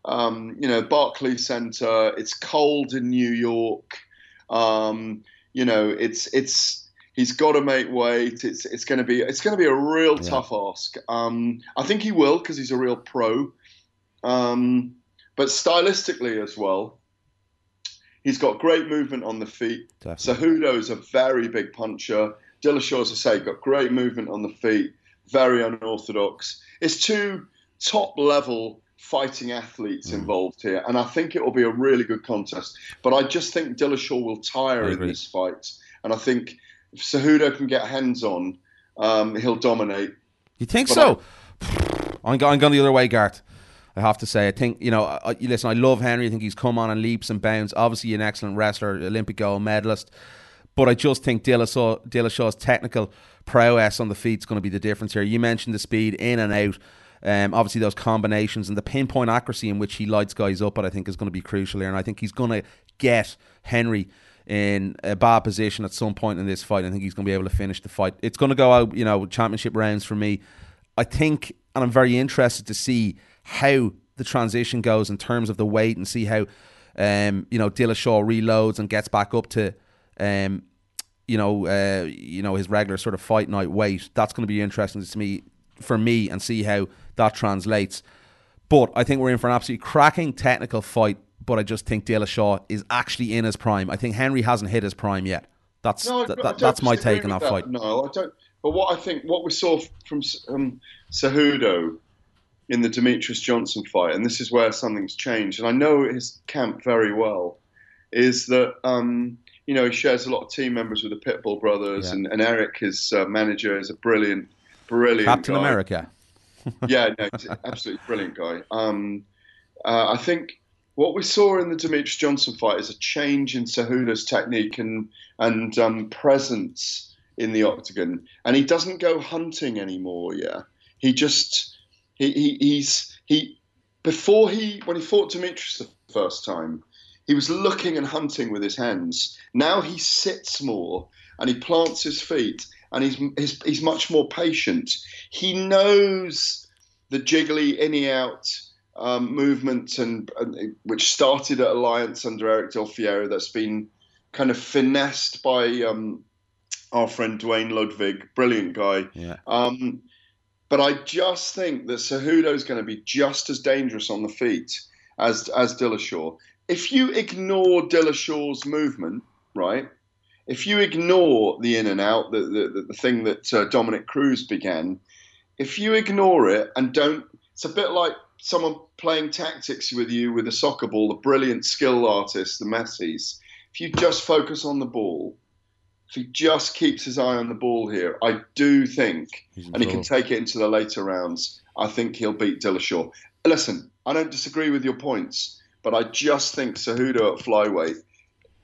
B: um, you know Barclays Center. It's cold in New York. Um, you know, it's it's he's got to make weight. It's it's going to be it's going to be a real yeah. tough ask. Um, I think he will because he's a real pro. Um, but stylistically as well, he's got great movement on the feet. Cejudo is a very big puncher. Dillashaw, as I say, got great movement on the feet, very unorthodox. It's two top level fighting athletes mm. involved here, and I think it will be a really good contest. But I just think Dillashaw will tire in this fight, and I think if Cejudo can get hands on, um, he'll dominate.
A: You think but so? I, am going, going the other way, Garth. I have to say, I think you know. I, listen, I love Henry. I think he's come on in leaps and bounds. Obviously, an excellent wrestler, Olympic gold medalist. But I just think Dillashaw, Dillashaw's technical prowess on the feet is going to be the difference here. You mentioned the speed in and out. Um, obviously, those combinations and the pinpoint accuracy in which he lights guys up, but I think is going to be crucial here. And I think he's going to get Henry in a bad position at some point in this fight. I think he's going to be able to finish the fight. It's going to go out, you know, championship rounds for me. I think, and I'm very interested to see how the transition goes in terms of the weight and see how, um, you know, Dillashaw reloads and gets back up to, um, you know, uh, you know his regular sort of fight night weight. That's going to be interesting to me for me and see how that translates. But I think we're in for an absolutely cracking technical fight. But I just think Dillashaw is actually in his prime. I think Henry hasn't hit his prime yet. That's no, th- that, that's my take on that, that, fight.
B: No, I don't. But what I think, what we saw from um, Cejudo in the Demetrious Johnson fight, and this is where something's changed, and I know his camp very well, is that um, you know he shares a lot of team members with the Pitbull brothers, yeah. and, and, Eric, his uh, manager, is a brilliant, brilliant
A: Captain
B: guy.
A: America.
B: yeah, no, he's an absolutely brilliant guy. Um, uh, I think what we saw in the Demetrious Johnson fight is a change in Cejudo's technique and and um, presence in the octagon, and he doesn't go hunting anymore. Yeah, he just he, he he's he before he when he fought Demetrious the first time, he was looking and hunting with his hands. Now he sits more and he plants his feet and he's, he's, he's much more patient. He knows the jiggly in and out um, movement and, and, which started at Alliance under Eric Del Fierro that's been kind of finessed by um, our friend Duane Ludwig, brilliant guy.
A: Yeah.
B: Um, but I just think that Cejudo is going to be just as dangerous on the feet as as Dillashaw. If you ignore Dillashaw's movement, right, if you ignore the in and out, the, the, the thing that uh, Dominick Cruz began, if you ignore it and don't, it's a bit like someone playing tactics with you with a soccer ball, the brilliant skill artist, the Messi's. If you just focus on the ball, if he just keeps his eye on the ball here, I do think, and he can take it into the later rounds, I think he'll beat Dillashaw. Listen, I don't disagree with your points, but I just think Cejudo at flyweight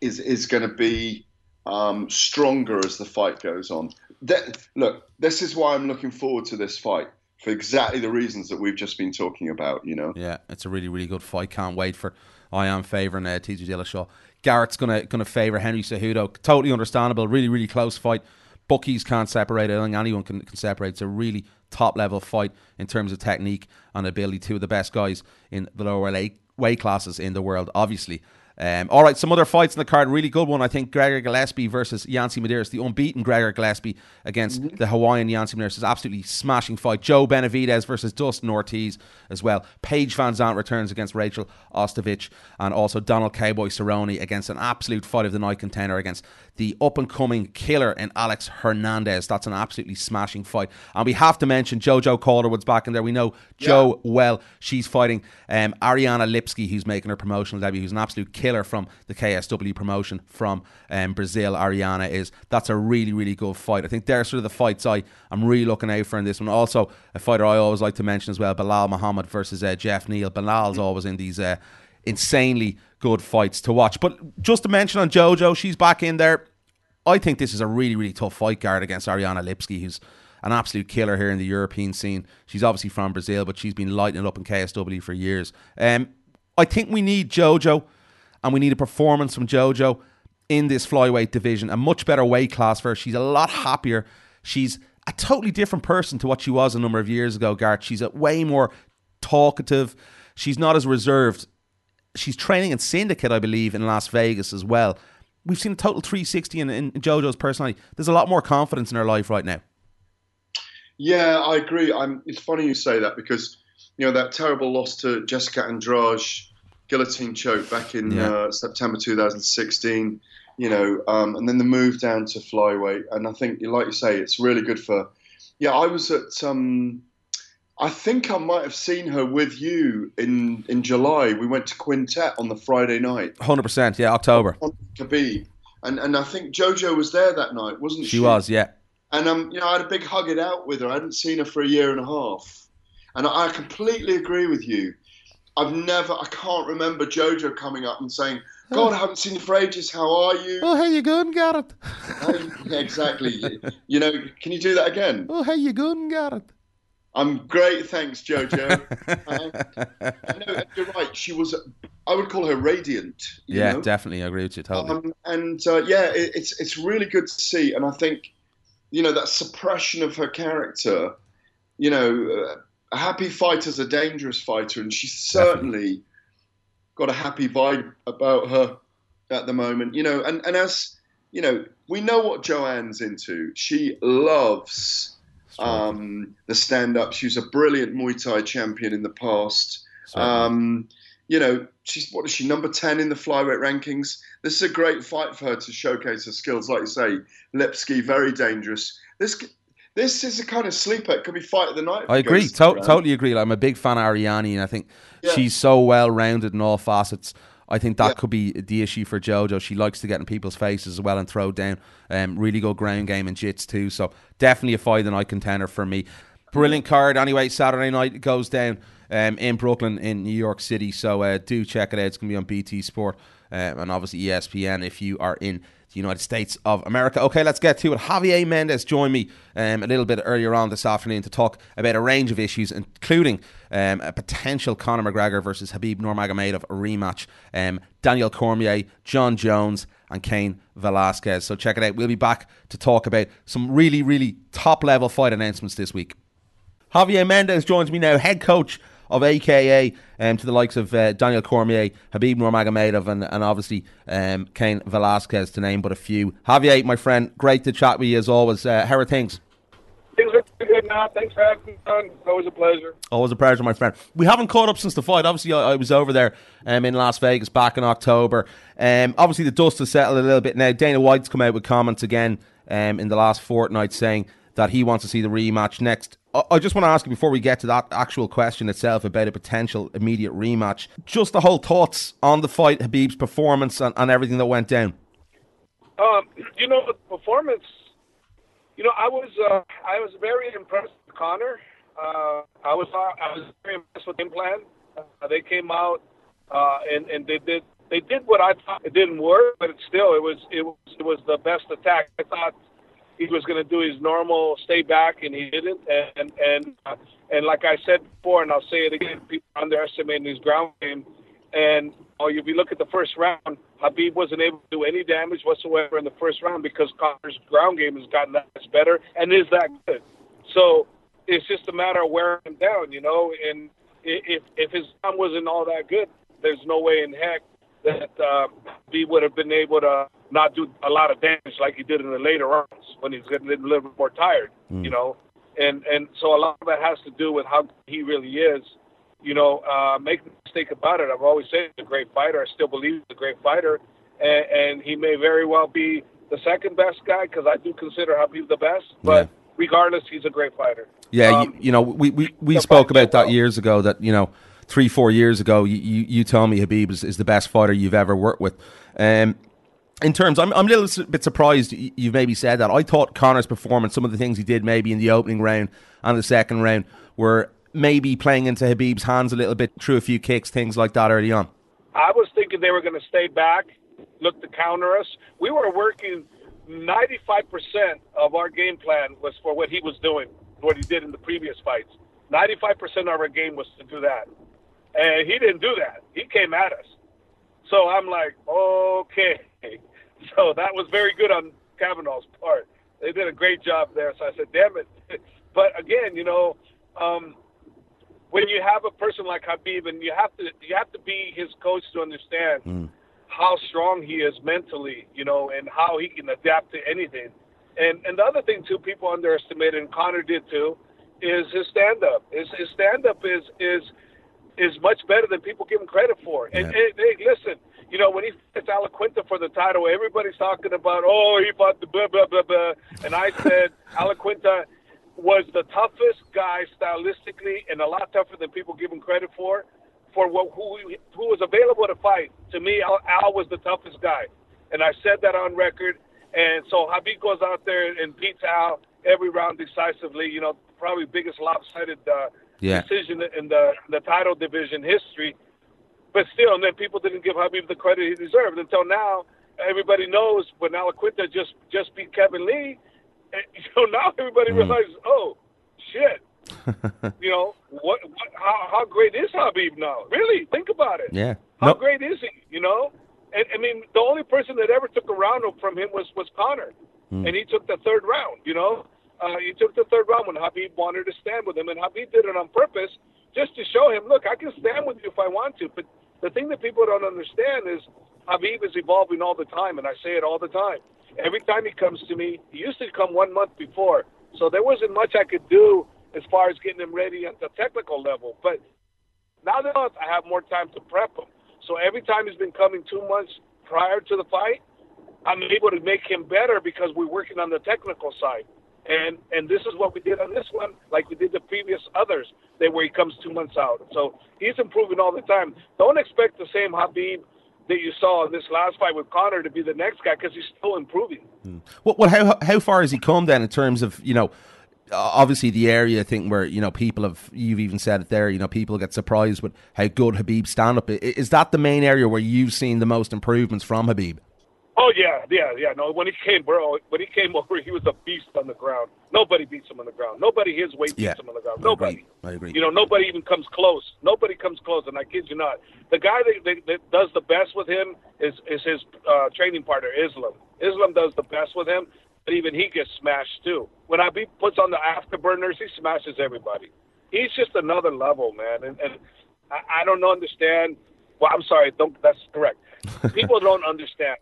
B: is is going to be um, stronger as the fight goes on. That, look, this is why I'm looking forward to this fight for exactly the reasons that we've just been talking about. You know.
A: Yeah, it's a really really good fight. Can't wait for. I am favouring uh, TJ Dillashaw. Gareth's gonna gonna favour Henry Cejudo. Totally understandable. Really really close fight. Bookies can't separate. I think anyone can, can separate. It's a really top level fight in terms of technique and ability. Two of the best guys in the lower weight classes in the world, obviously. Um, all right, some other fights in the card. Really good one, I think. Gregor Gillespie versus Yancy Medeiros, the unbeaten Gregor Gillespie against mm-hmm. the Hawaiian Yancy Medeiros. is absolutely smashing fight. Joe Benavidez versus Dustin Ortiz as well. Paige VanZant returns against Rachel Ostovich, and also Donald Cowboy Cerrone against an absolute fight of the night contender against the up and coming killer in Alex Hernandez. That's an absolutely smashing fight. And we have to mention JoJo Calderwood's back in there. We know Joe yeah. well. She's fighting um, Ariane Lipski, who's making her promotional debut, who's an absolute killer from the KSW promotion from um, Brazil. Ariana is. That's a really, really good fight. I think they're sort of the fights I, I'm really looking out for in this one. Also, a fighter I always like to mention as well Belal Muhammad versus uh, Geoff Neal. Belal's always in these. Uh, insanely good fights to watch. But just to mention on JoJo, she's back in there. I think this is a really, really tough fight guard against Ariana Lipski, who's an absolute killer here in the European scene. She's obviously from Brazil, but she's been lighting it up in KSW for years. Um, I think we need JoJo, and we need a performance from JoJo in this flyweight division, a much better weight class for her. She's a lot happier. She's a totally different person to what she was a number of years ago, Garth. She's a way more talkative. She's not as reserved. She's training in Syndicate, I believe, in Las Vegas as well we've seen a total 360 in, in JoJo's personality. There's a lot more confidence in her life right now.
B: Yeah, I agree. I'm, it's funny you say that because you know that terrible loss to Jessica Andrade, guillotine choke back in yeah. uh, September 2016. You know, um, and then the move down to flyweight, and I think, like you say, it's really good for. Yeah, I was at. Um, I think I might have seen her with you in in July. We went to Quintet on the Friday night.
A: Hundred percent, yeah, October.
B: On Khabib, and and I think JoJo was there that night, wasn't she?
A: She was, yeah.
B: And um, you know, I had a big hug it out with her. I hadn't seen her for a year and a half, and I, I completely agree with you. I've never, I can't remember JoJo coming up and saying, "God, I haven't seen you for ages. How are you?"
A: Oh, how you going, Garrett?
B: yeah, exactly. you know, can you do that again?
A: Oh, how you going, Garrett?
B: I'm great, thanks, Jojo. uh, no, you're right. She was, I would call her radiant.
A: yeah,
B: know?
A: definitely. I agree with you totally.
B: Um, and uh, yeah, it, it's it's really good to see. And I think, you know, that suppression of her character. You know, uh, a happy fighter's a dangerous fighter, and she's certainly definitely. got a happy vibe about her at the moment. You know, and and as you know, we know what Joanne's into. She loves um, the stand up. She was a brilliant Muay Thai champion in the past. Um, you know, she's what is she number ten in the flyweight rankings? This is a great fight for her to showcase her skills. Like you say, Lipski very dangerous. This this is a kind of sleeper. It could be fight of the night.
A: I agree. To- totally agree. Like, I'm a big fan of Ariane, and I think yeah. she's so well rounded in all facets. I think that yeah. could be the issue for JoJo. She likes to get in people's faces as well and throw down. Um, really good ground game and jits too. So definitely a fight the night contender for me. Brilliant card. Anyway, Saturday night it goes down um, in Brooklyn in New York City. So uh, do check it out. It's going to be on BT Sport um, and obviously ESPN if you are in the United States of America. Okay, let's get to it. Javier Mendez joined me um, a little bit earlier on this afternoon to talk about a range of issues, including um, a potential Conor McGregor versus Khabib Nurmagomedov rematch, um, Daniel Cormier, Jon Jones, and Cain Velasquez. So check it out. We'll be back to talk about some really, really top level fight announcements this week. Javier Mendez joins me now, head coach of AKA um, to the likes of uh, Daniel Cormier, Habib Nurmagomedov, and, and obviously um, Cain Velasquez, to name but a few. Javier, my friend, great to chat with you as always. Uh, how are things?
D: Things are good now. Thanks for having me on. Always a pleasure.
A: Always a pleasure, my friend. We haven't caught up since the fight. Obviously, I, I was over there um, in Las Vegas back in October. Um, obviously, the dust has settled a little bit now. Dana White's come out with comments again um, in the last fortnight saying that he wants to see the rematch next I just want to ask you before we get to that actual question itself about a potential immediate rematch, just the whole thoughts on the fight, Habib's performance, and, and everything that went down.
D: Um, you know, the performance. You know, I was uh, I was very impressed with Conor. Uh, I was uh, I was very impressed with game plan. Uh, they came out uh, and and they did they did what I thought it didn't work, but it still it was it was it was the best attack. I thought he was going to do his normal stay back, and he didn't. And and uh, and like I said before, and I'll say it again, people underestimating his ground game. And oh, if you look at the first round, Habib wasn't able to do any damage whatsoever in the first round because Conor's ground game has gotten that much better and is that good. So it's just a matter of wearing him down, you know. And if if his ground wasn't all that good, there's no way in heck that uh, he would have been able to not do a lot of damage like he did in the later rounds when he's getting a little bit more tired, mm. you know. And and so a lot of that has to do with how he really is. You know, uh, make no mistake about it. I've always said he's a great fighter. I still believe he's a great fighter, and, and he may very well be the second best guy because I do consider Khabib the best. But yeah. regardless, he's a great fighter.
A: Yeah, um, you, you, know, we we, we spoke about that years ago. That you know, three four years ago, you you, you told me Habib is, is the best fighter you've ever worked with. Um, in terms, I'm, I'm a little bit surprised you've maybe said that. I thought Conor's performance, some of the things he did maybe in the opening round and the second round, were maybe playing into Habib's hands a little bit through a few kicks, things like that early on.
D: I was thinking they were going to stay back, look to counter us. We were working 95% of our game plan was for what he was doing, what he did in the previous fights. 95% of our game was to do that. And he didn't do that. He came at us. So I'm like, okay. So that was very good on Kavanagh's part. They did a great job there. So I said, damn it. But again, you know, um, when you have a person like Habib, and you have to you have to be his coach to understand mm. how strong he is mentally, you know, and how he can adapt to anything. And and the other thing too, people underestimated, and Conor did too, is his stand up. His his stand up is is is much better than people give him credit for. And, yeah. and hey, listen, you know, when he fights Quinta for the title, everybody's talking about, oh, he fought the blah, blah, blah, blah. And I said, Quinta was the toughest guy stylistically and a lot tougher than people give him credit for. For what, who who was available to fight, to me, Al, Al was the toughest guy, and I said that on record. And so Habib goes out there and beats Al every round decisively. You know, probably biggest lopsided uh,
A: Yeah.
D: decision in the the title division history. But still, and then people didn't give Habib the credit he deserved until now. Everybody knows when Al Iaquinta just just beat Kevin Lee. And, you know, now everybody
A: Mm.
D: realizes, oh, shit. you know what? what how, how great is Habib now? Really, think about it.
A: Yeah.
D: How
A: No,
D: great is he? You know, and I mean, the only person that ever took a round from him was was Conor,
A: Hmm.
D: and he took the third round. You know, uh, he took the third round when Habib wanted to stand with him, and Habib did it on purpose just to show him, look, I can stand with you if I want to. But the thing that people don't understand is Habib is evolving all the time, and I say it all the time. Every time he comes to me, he used to come one month before, so there wasn't much I could do as far as getting him ready at the technical level. But now that I have more time to prep him, so every time he's been coming two months prior to the fight, I'm able to make him better because we're working on the technical side. And and this is what we did on this one, like we did the previous others, that where he comes two months out. So he's improving all the time. Don't expect the same Habib that you saw in this last fight with Conor to be the next guy because he's still improving. Hmm.
A: Well, well, how how far has he come then in terms of you know, obviously the area thing where you know people have you've even said it there. You know, people get surprised with how good Habib stand up is. Is that the main area where you've seen the most improvements from Habib?
D: Oh yeah, yeah, yeah. No, when he came, bro, when he came over, he was a beast on the ground. Nobody beats him on the ground. Nobody his weight beats
A: Yeah.
D: him on the ground.
A: I
D: Nobody.
A: agree. I agree.
D: You know, nobody even comes close. Nobody comes close, and I kid you not. The guy that, that, that does the best with him is is his uh, training partner, Islam. Islam does the best with him, but even he gets smashed too. When Habib puts on the afterburners, he smashes everybody. He's just another level, man. And, and I, I don't understand. Well, I'm sorry. Don't. That's correct. People don't understand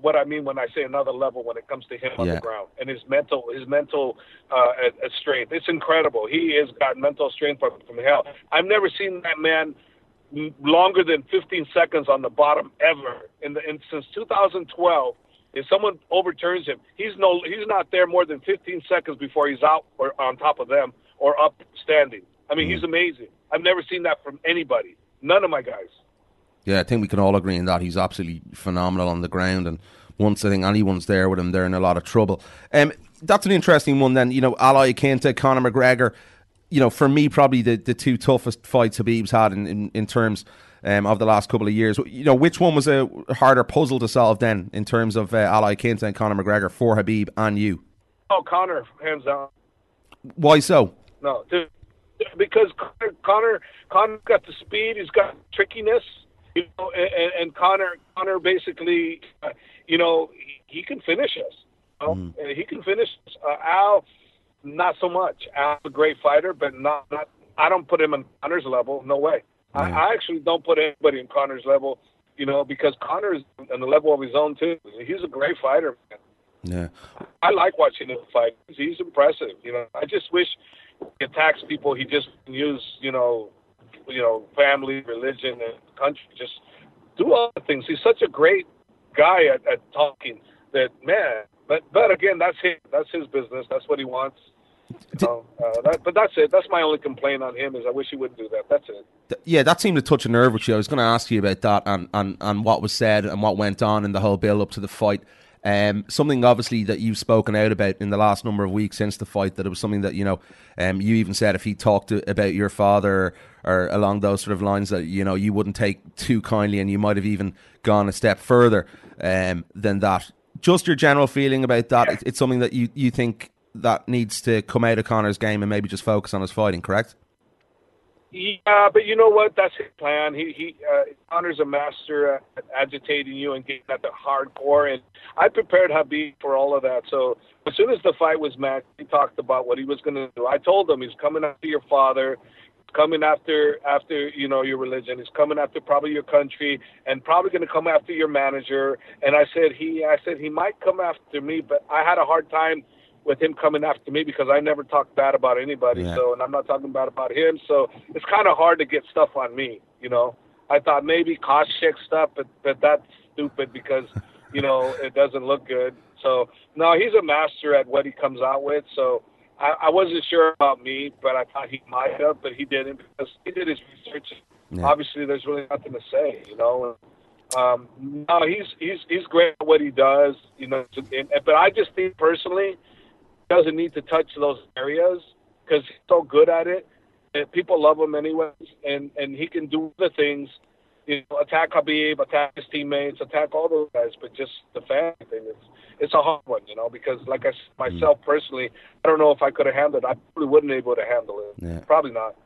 D: what I mean when I say another level when it comes to him on the ground and his mental his mental uh, uh, strength. It's incredible. He has got mental strength from, from hell. I've never seen that man longer than 15 seconds on the bottom ever. In the in, since 2012, if someone overturns him, he's no he's not there more than 15 seconds before he's out or on top of them or up standing. I mean, he's amazing. I've never seen that from anybody. None of my guys.
A: Yeah, I think we can all agree on that. He's absolutely phenomenal on the ground, and once I think anyone's there with him, they're in a lot of trouble. Um, that's an interesting one. Then you know, Al Iaquinta, Conor McGregor. You know, for me, probably the, the two toughest fights Habib's had in in, in terms um, of the last couple of years. You know, which one was a harder puzzle to solve then in terms of uh, Al Iaquinta and Conor McGregor for Habib and you?
D: Oh, Conor, hands down.
A: Why so?
D: No, because Conor, Conor, Connor got the speed. He's got trickiness. You know, and, and Conor, Conor basically, uh, you know, he, he can finish us. You know? And He can finish us. Uh, Al, not so much. Al's a great fighter, but not not. I don't put him on Conor's level. No way. I, I actually don't put anybody in Conor's level. You know, because Conor is on the level of his own too. He's a great fighter. Man.
A: Yeah,
D: I like watching him fight. He's impressive. You know, I just wish he attacks people. He just use you know, you know, family, religion, and country. Just do other things. He's such a great guy at, at talking. That man. But but again, that's him. That's his business. That's what he wants. So, uh, that, but that's it. That's my only complaint on him is I wish he wouldn't do that. That's it.
A: Th- yeah, that seemed to touch a nerve with you. I was going to ask you about that and, and, and what was said and what went on in the whole build up to the fight. Um, something obviously that you've spoken out about in the last number of weeks since the fight. That it was something that you know, um, you even said if he talked to, about your father or along those sort of lines that you know you wouldn't take too kindly, and you might have even gone a step further um, than that. Just your general feeling about that. It, it's something that you, you think that needs to come out of Conor's game and maybe just focus on his fighting. Correct?
D: Yeah, but you know what? That's his plan. He he uh, Conor's a master at agitating you and getting at the hardcore. And I prepared Habib for all of that. So as soon as the fight was matched, he talked about what he was going to do. I told him he's coming after your father, coming after after you know your religion. He's coming after probably your country, and probably going to come after your manager. And I said he I said he might come after me, but I had a hard time with him coming after me because I never talk bad about anybody.
A: Yeah.
D: So, and I'm not talking bad about him. So it's kind of hard to get stuff on me. You know, I thought maybe cost check stuff, but but that's stupid because you know it doesn't look good. So no, he's a master at what he comes out with. So I, I wasn't sure about me, but I thought he might have, but he didn't because he did his research.
A: Yeah.
D: Obviously, there's really nothing to say, you know. Um, no, he's he's he's great at what he does, you know. And, but I just think personally, doesn't need to touch those areas because he's so good at it. And people love him anyways, and and he can do the things, you know, attack Khabib, attack his teammates, attack all those guys. But just the family thing, it's it's a hard one, you know, because like I said, myself mm. personally, I don't know if I could have handled it. I probably wouldn't be able to handle it.
A: Yeah.
D: Probably not.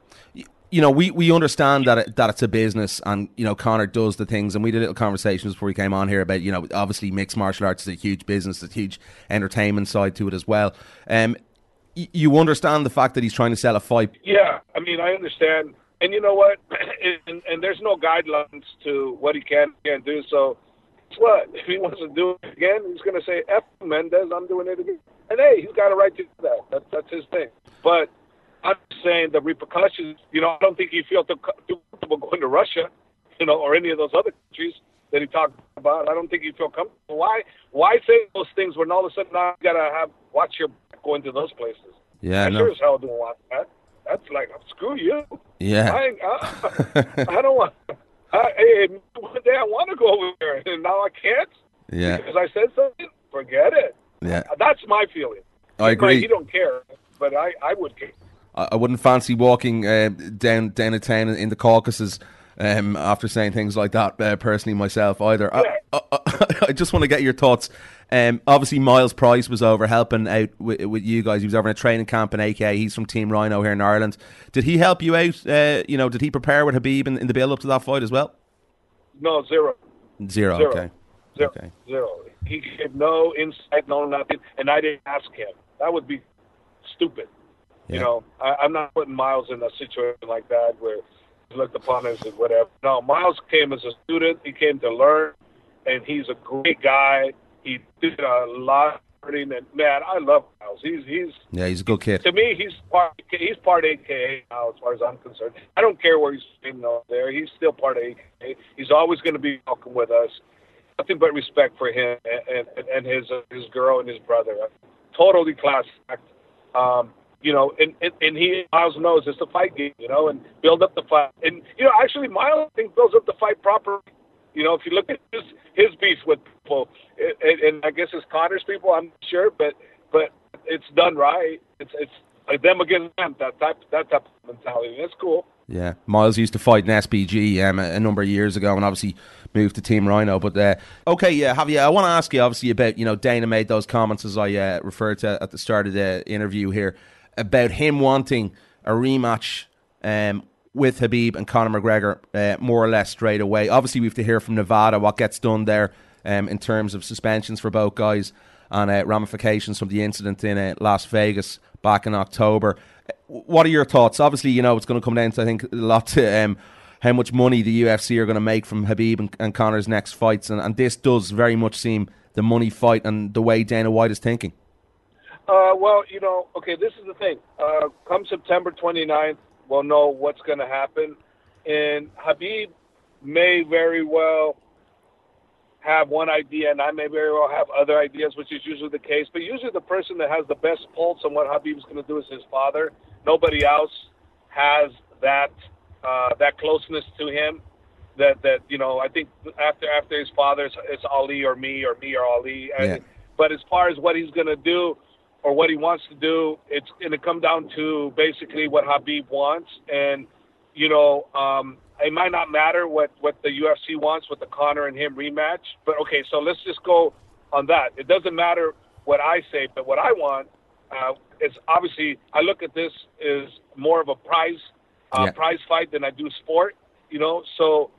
A: You know, we, we understand that it, that it's a business, and you know, Conor does the things, and we did little conversations before we came on here about you know, obviously mixed martial arts is a huge business, a huge entertainment side to it as well. Um, y- you understand the fact that he's trying to sell a fight.
D: Yeah, I mean, I understand, and you know what? And, and there's no guidelines to what he can can't do. So, guess what? If he wants to do it again, he's going to say, "F Mendez, I'm doing it again." And hey, he's got a right to do that. That's that's his thing. But I'm saying the repercussions. You know, I don't think he feels too, comfortable going to Russia, you know, or any of those other countries that he talked about. I don't think he feel comfortable. Why? Why say those things when all of a sudden now you gotta have watch your back going to those places?
A: Yeah,
D: I
A: no.
D: sure as hell don't want that. That's like screw you.
A: Yeah.
D: I, I, uh, I don't want. I, hey, one day I want to go over there, and now I can't
A: Yeah,
D: because I said something. Forget it.
A: yeah.
D: That's my feeling.
A: I agree.
D: He don't care, but I, I would care.
A: I, I wouldn't fancy walking uh, down down a town in, in the Caucasus um, after saying things like that uh, personally myself either. I, I, I just want to get your thoughts. Um, obviously, Myles Price was over helping out with, with you guys. He was over in a training camp in AK. He's from Team Rhino here in Ireland. Did he help you out? Uh, you know, did he prepare with Habib in, in the build up to that fight as well?
D: No zero,
A: Zero.
D: Zero.
A: Okay.
D: zero,
A: Okay.
D: zero. He gave no insight, no nothing, and I didn't ask him. That would be stupid.
A: Yeah.
D: You know, I, I'm not putting Myles in a situation like that where he's looked upon as whatever. No, Myles came as a student. He came to learn, and he's a great guy. He did a lot of learning, and man, I love Myles. He's he's
A: Yeah, he's a good kid.
D: to me, he's part he's part AKA now, as far as I'm concerned. I don't care where he's from over there. He's still part of AKA. He's always going to be welcome with us. Nothing but respect for him and and, and his uh, his girl and his brother. Totally class act. Um, you know, and, and and he Myles knows it's a fight game. You know, and build up the fight. And you know, actually, Myles I think builds up the fight properly. You know, if you look at his his beef with people, and, and I guess it's Conor's people, I'm sure, but but it's done right. It's it's like them against them. That type that type of mentality. That's cool.
A: Yeah, Myles used to fight in SBG um, a, number of years ago, and obviously moved to Team Rhino. But uh, okay, yeah, you? I want to ask you obviously about you know Dana made those comments as I uh, referred to at the start of the interview here about him wanting a rematch um, with Habib and Conor McGregor uh, more or less straight away. Obviously, we have to hear from Nevada what gets done there um, in terms of suspensions for both guys and uh, ramifications from the incident in uh, Las Vegas back in October. What are your thoughts? Obviously, you know it's going to come down to I think a lot to um, how much money the UFC are going to make from Habib and, and Conor's next fights, and, and this does very much seem the money fight and the way Dana White is thinking.
D: Uh, well, you know, okay, this is the thing. Uh, come September 29th, we'll know what's going to happen. And Habib may very well have one idea, and I may very well have other ideas, which is usually the case. But usually, the person that has the best pulse on what Habib's going to do is his father. Nobody else has that uh, that closeness to him. That that you know, I think after after his father, it's, it's Ali or me or me or Ali. And,
A: Yeah.
D: But as far as what he's going to do or what he wants to do, it's going to come down to basically what Habib wants. And, you know, um, it might not matter what, what the UFC wants with the Conor and him rematch. But, okay, so let's just go on that. It doesn't matter what I say, but what I want uh, is obviously I look at this as more of a prize uh,
A: Yeah.
D: prize fight than I do sport, you know. So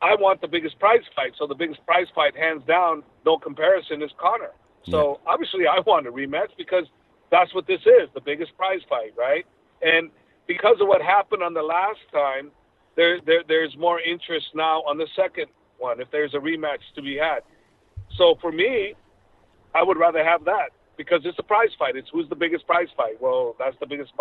D: I want the biggest prize fight. So the biggest prize fight, hands down, no comparison, is Conor. So obviously, I want a rematch because that's what this is, the biggest prize fight, right? And because of what happened on the last time, there, there there's more interest now on the second one if there's a rematch to be had. So for me, I would rather have that because it's a prize fight. It's who's the biggest prize fight. Well, that's the biggest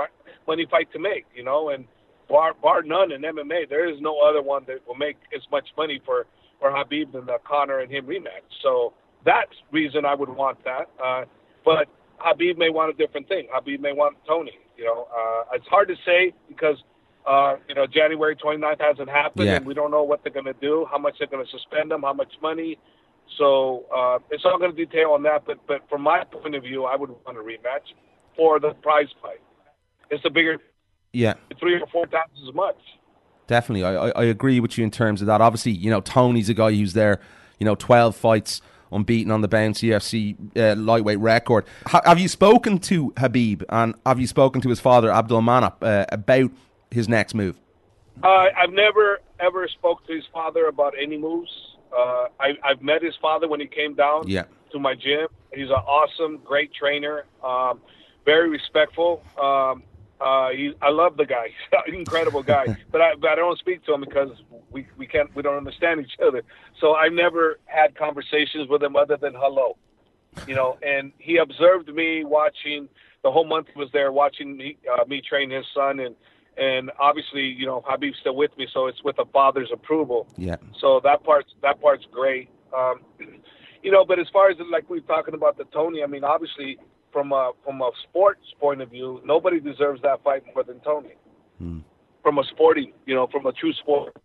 D: money fight to make, you know. And bar bar none in MMA, there is no other one that will make as much money for for Habib than the Conor and him rematch. So that's reason I would want that. Uh, but Habib may want a different thing. Habib may want Tony. You know, uh, it's hard to say because uh, you know January 29th hasn't happened,
A: Yeah.
D: and we don't know what they're going to do, how much they're going to suspend them, how much money. So uh, it's all going to detail on that. But but from my point of view, I would want a rematch for the prize fight. It's a bigger
A: Yeah.
D: three or four times as much.
A: Definitely, I, I, I agree with you in terms of that. Obviously, you know Tony's a guy who's there. You know, twelve fights unbeaten on the bounce UFC uh, lightweight record. Ha- have you spoken to Habib and have you spoken to his father Abdul Manap uh, about his next move?
D: Uh, I've never ever spoke to his father about any moves. Uh, I, I've met his father when he came down
A: Yeah.
D: to my gym. He's an awesome, great trainer. Um, very respectful. Um, uh, he, I love the guy. Incredible guy. but I, but I don't speak to him because we, we can't we don't understand each other. So I never had conversations with him other than hello. You know, and he observed me watching the whole month was there watching me, uh, me train his son and and obviously, you know, Habib's still with me, so it's with a father's approval.
A: Yeah.
D: So that part's that part's great. Um, you know, but as far as like we're talking about the Tony, I mean, obviously from a from a sports point of view, nobody deserves that fight more than Tony. Hmm. From a sporting, you know, from a true sport.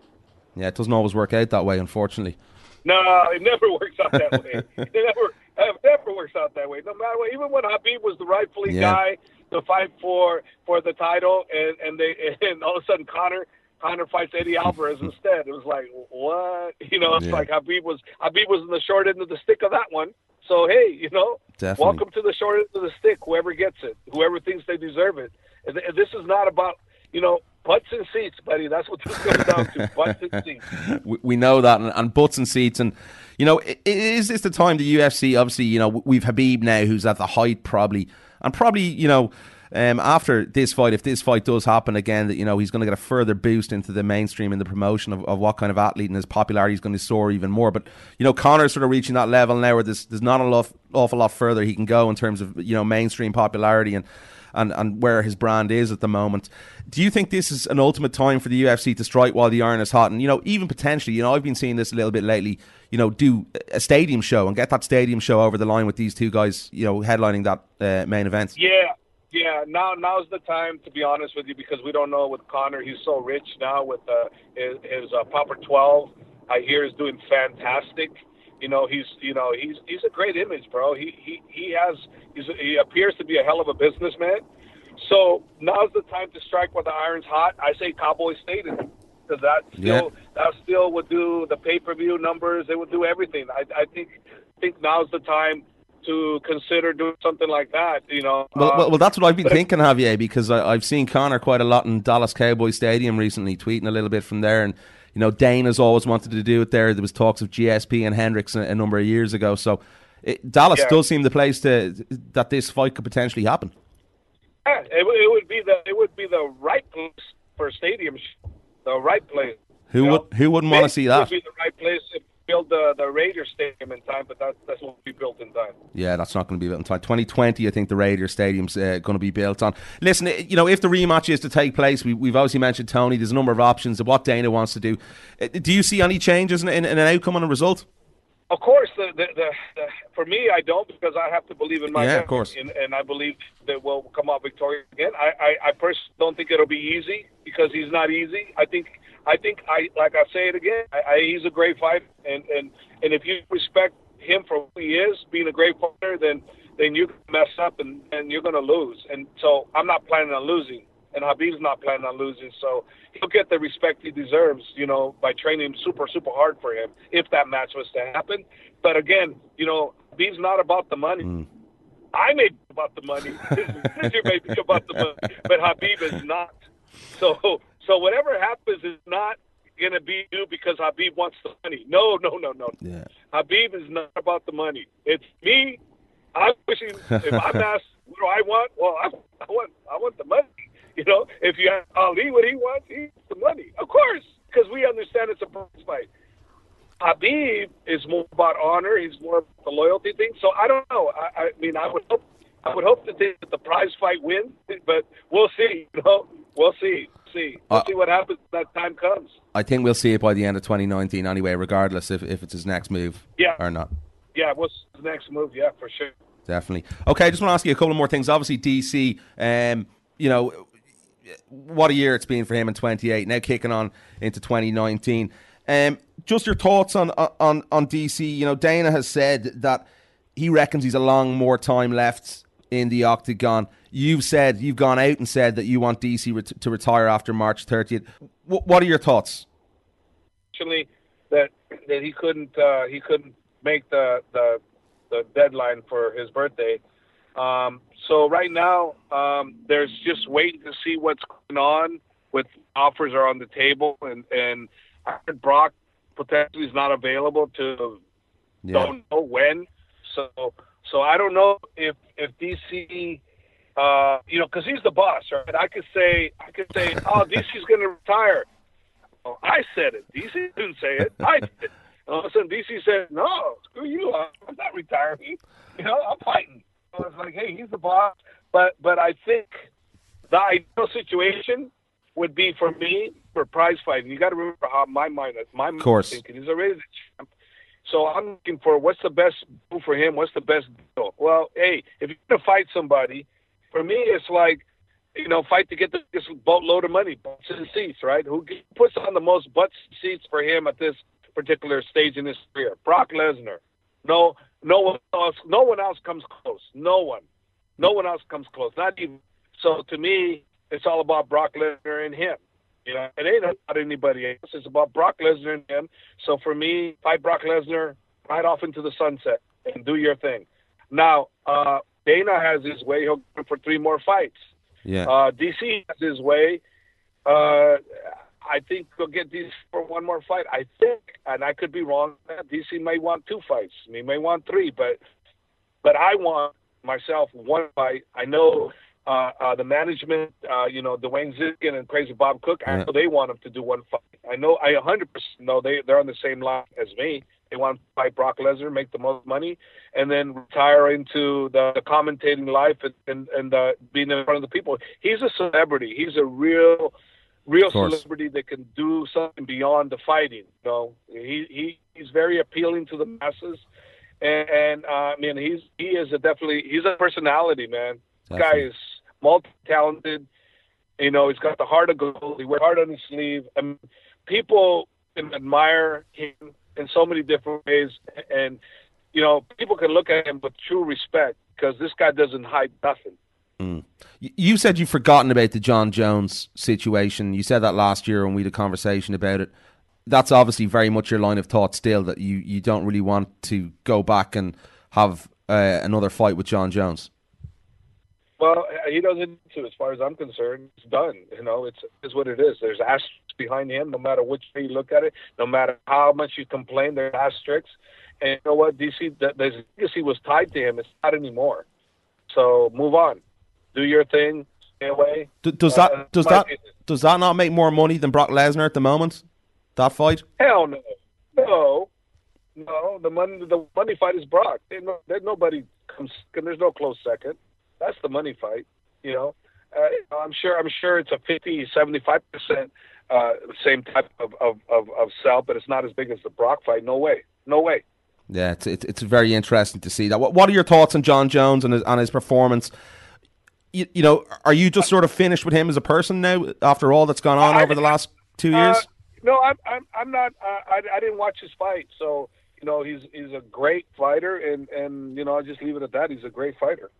A: Yeah, it doesn't always work out that way, unfortunately.
D: No, it never works out that way. it never, it never works out that way. No matter what. Even when Habib was the rightfully
A: Yeah.
D: guy to fight for for the title, and and they and all of a sudden Conor Conor fights Eddie Alvarez instead. It was like what? You know, it's
A: Yeah.
D: like Habib was Habib was in the short end of the stick of that one. So hey, you know,
A: Definitely.
D: welcome to the short end of the stick. Whoever gets it, whoever thinks they deserve it. And th- This is not about you know butts and seats, buddy. That's what this comes down to. Butts and seats.
A: we, we know that, and, and butts and seats, and you know, is this the time the UFC? Obviously, you know, we've Habib now, who's at the height, probably, and probably, you know, um, after this fight, if this fight does happen again, that you know he's going to get a further boost into the mainstream and the promotion of, of what kind of athlete and his popularity is going to soar even more. But you know, Conor's sort of reaching that level now where there's there's not a lot, awful lot further he can go in terms of you know mainstream popularity and. And, and where his brand is at the moment. Do you think this is an ultimate time for the UFC to strike while the iron is hot? And, you know, even potentially, you know, I've been seeing this a little bit lately, you know, do a stadium show and get that stadium show over the line with these two guys, you know, headlining that uh, main event.
D: Yeah, yeah. Now, now's the time to be honest with you because we don't know with Conor. He's so rich now with uh, his, his uh, Proper Twelve. I hear is doing fantastic. You know, he's you know he's he's a great image, bro. He he he has he's, he appears to be a hell of a businessman. So now's the time to strike while the iron's hot. I say Cowboy Stadium because that still
A: Yeah.
D: that still would do the pay per view numbers. It would do everything. I I think think now's the time to consider doing something like that. You know,
A: Well,
D: Uh,
A: well, well, that's what I've been thinking, Javier, because I, I've seen Conor quite a lot in Dallas Cowboy Stadium recently, tweeting a little bit from there. And, you know, Dane has always wanted to do it there. There was talks of GSP and Hendricks a, a number of years ago. So it, Dallas
D: Yeah.
A: does seem the place to that this fight could potentially happen.
D: Yeah, it, would- it would be the it would be the right place for a stadium, the right place.
A: Who
D: you
A: would
D: know?
A: who wouldn't want to see
D: it
A: that?
D: Would be the right place if build the the Raiders stadium in time, but that that's won't be built in time.
A: Yeah, that's not going to be built in time. 2020, I think the Raider Stadium's uh, going to be built on. Listen, eh, you know, if the rematch is to take place, we, we've obviously mentioned Tony. There's a number of options of what Dana wants to do. Uh, Do you see any changes in, in, in an outcome and a result?
D: Of course, the, the, the, the for me, I don't because I have to believe in my
A: Yeah, of course.
D: and, and I believe that we'll come out victorious again. I, I, I personally don't think it'll be easy because he's not easy. I think I think I like I say it again. I, I, he's a great fighter, and and and if you respect him for who he is, being a great fighter, then then you can mess up and and you're gonna lose. And so I'm not planning on losing, and Habib's not planning on losing. So he'll get the respect he deserves, you know, by training super super hard for him if that match was to happen. But again, you know, Habib's not about the money. Mm. I may be about the money. His manager may be about the money, but Habib is not. So, so whatever happens is not going to be you because Habib wants the money. No, no, no, no.
A: Yeah.
D: Habib is not about the money. It's me. I'm wishing. If I'm asked, what do I want? Well, I, I want, I want the money. You know, if you ask Ali what he wants, he wants the money, of course, because we understand it's a prize fight. Habib is more about honor. He's more about the loyalty thing. So I don't know. I, I mean, I would hope, I would hope to think that the prize fight wins, but we'll see. You know, we'll see. See, we'll
A: Uh,
D: see what happens when that time comes.
A: I think we'll see it by the end of 2019 anyway, regardless if, if it's his next move
D: Yeah.
A: or not.
D: Yeah, what's the next move? Yeah, for sure.
A: definitely. Okay, I just want to ask you a couple more things. Obviously, DC, um, you know, what a year it's been for him in 28. Now kicking on into 2019. Um, just your thoughts on on on DC. You know, Dana has said that he reckons he's a long more time left in the octagon. You've said you've gone out and said that you want DC ret- to retire after March 30th. W- what are your thoughts?
D: Actually, that that he couldn't uh, he couldn't make the, the the deadline for his birthday. Um, so right now, um, there's just waiting to see what's going on with offers are on the table, and and I heard Brock potentially is not available to yeah. don't know when. So so I don't know if if DC, uh, you know, because he's the boss, right? I could say I could say, oh, DC's going to retire. Well, I said it. DC didn't say it. I did. And all of a sudden, DC said, "No, screw you! I'm not retiring. You know, I'm fighting." So it's like, hey, he's the boss. But but I think the ideal situation would be for me for prize fighting. You got to remember how my mind, my mind
A: course.
D: thinking. He's already the champ. So I'm looking for what's the best move for him. What's the best deal? Well, hey, if you're gonna fight somebody, for me, it's like you know, fight to get this boatload of money, butts and seats, right? Who puts on the most butts and seats for him at this particular stage in his career. Brock Lesnar. No, no one else. No one else comes close. No one. No one else comes close. Not even. So to me, it's all about Brock Lesnar and him. You know, it ain't about anybody else. It's about Brock Lesnar and him. So for me, fight Brock Lesnar right off into the sunset and do your thing. Now, uh, Dana has his way. He'll go for three more fights.
A: Yeah.
D: Uh, DC has his way. Uh, I think he'll get DC for one more fight. I think, and I could be wrong. DC may want two fights. He may want three, but but I want myself one fight. I know uh, uh, the management, uh, you know, Dwayne Zinkin and Crazy Bob Cook. I know they want him to do one fight. I know, I 100% know they they're on the same line as me. They want to fight Brock Lesnar, make the most money, and then retire into the, the commentating life and and, and uh, being in front of the people. He's a celebrity. He's a real real celebrity that can do something beyond the fighting. You know, he, he he's very appealing to the masses, and, and uh, I mean he's he is a definitely he's a personality, man. This guy is multi talented. You know, he's got the heart of gold. He wears heart on his sleeve. I mean, people admire him in so many different ways, and you know, people can look at him with true respect because this guy doesn't hide nothing.
A: Mm. You said you've forgotten about the Jon Jones situation. You said that last year when we had a conversation about it. That's obviously very much your line of thought still that you, you don't really want to go back and have uh, another fight with Jon Jones.
D: Well, he doesn't. As far as I'm concerned, it's done. You know, it's is what it is. There's behind him, no matter which way you look at it. No matter how much you complain, there's asterisks. And you know what? DC, the, the legacy was tied to him. It's not anymore. So move on do your thing, stay away.
A: Do, does that uh, does that does that not make more money than Brock Lesnar at the moment? That fight?
D: Hell no, no, no. The money the money fight is Brock. There's, no, nobody comes. There's no close second. That's the money fight. You know, uh, I'm sure. I'm sure it's a 50, 75 percent uh, same type of, of, of, of sell, but it's not as big as the Brock fight. No way. No way.
A: Yeah, it's, it's, it's very interesting to see that. What, what are your thoughts on Jon Jones and his, on his performance you, you know, are you just sort of finished with him as a person now after all that's gone on I, over the last two uh, years?
D: no, I'm I'm, I'm not. Uh, I I didn't watch his fight, so you know he's he's a great fighter, and and you know I'll just leave it at that. He's a great fighter.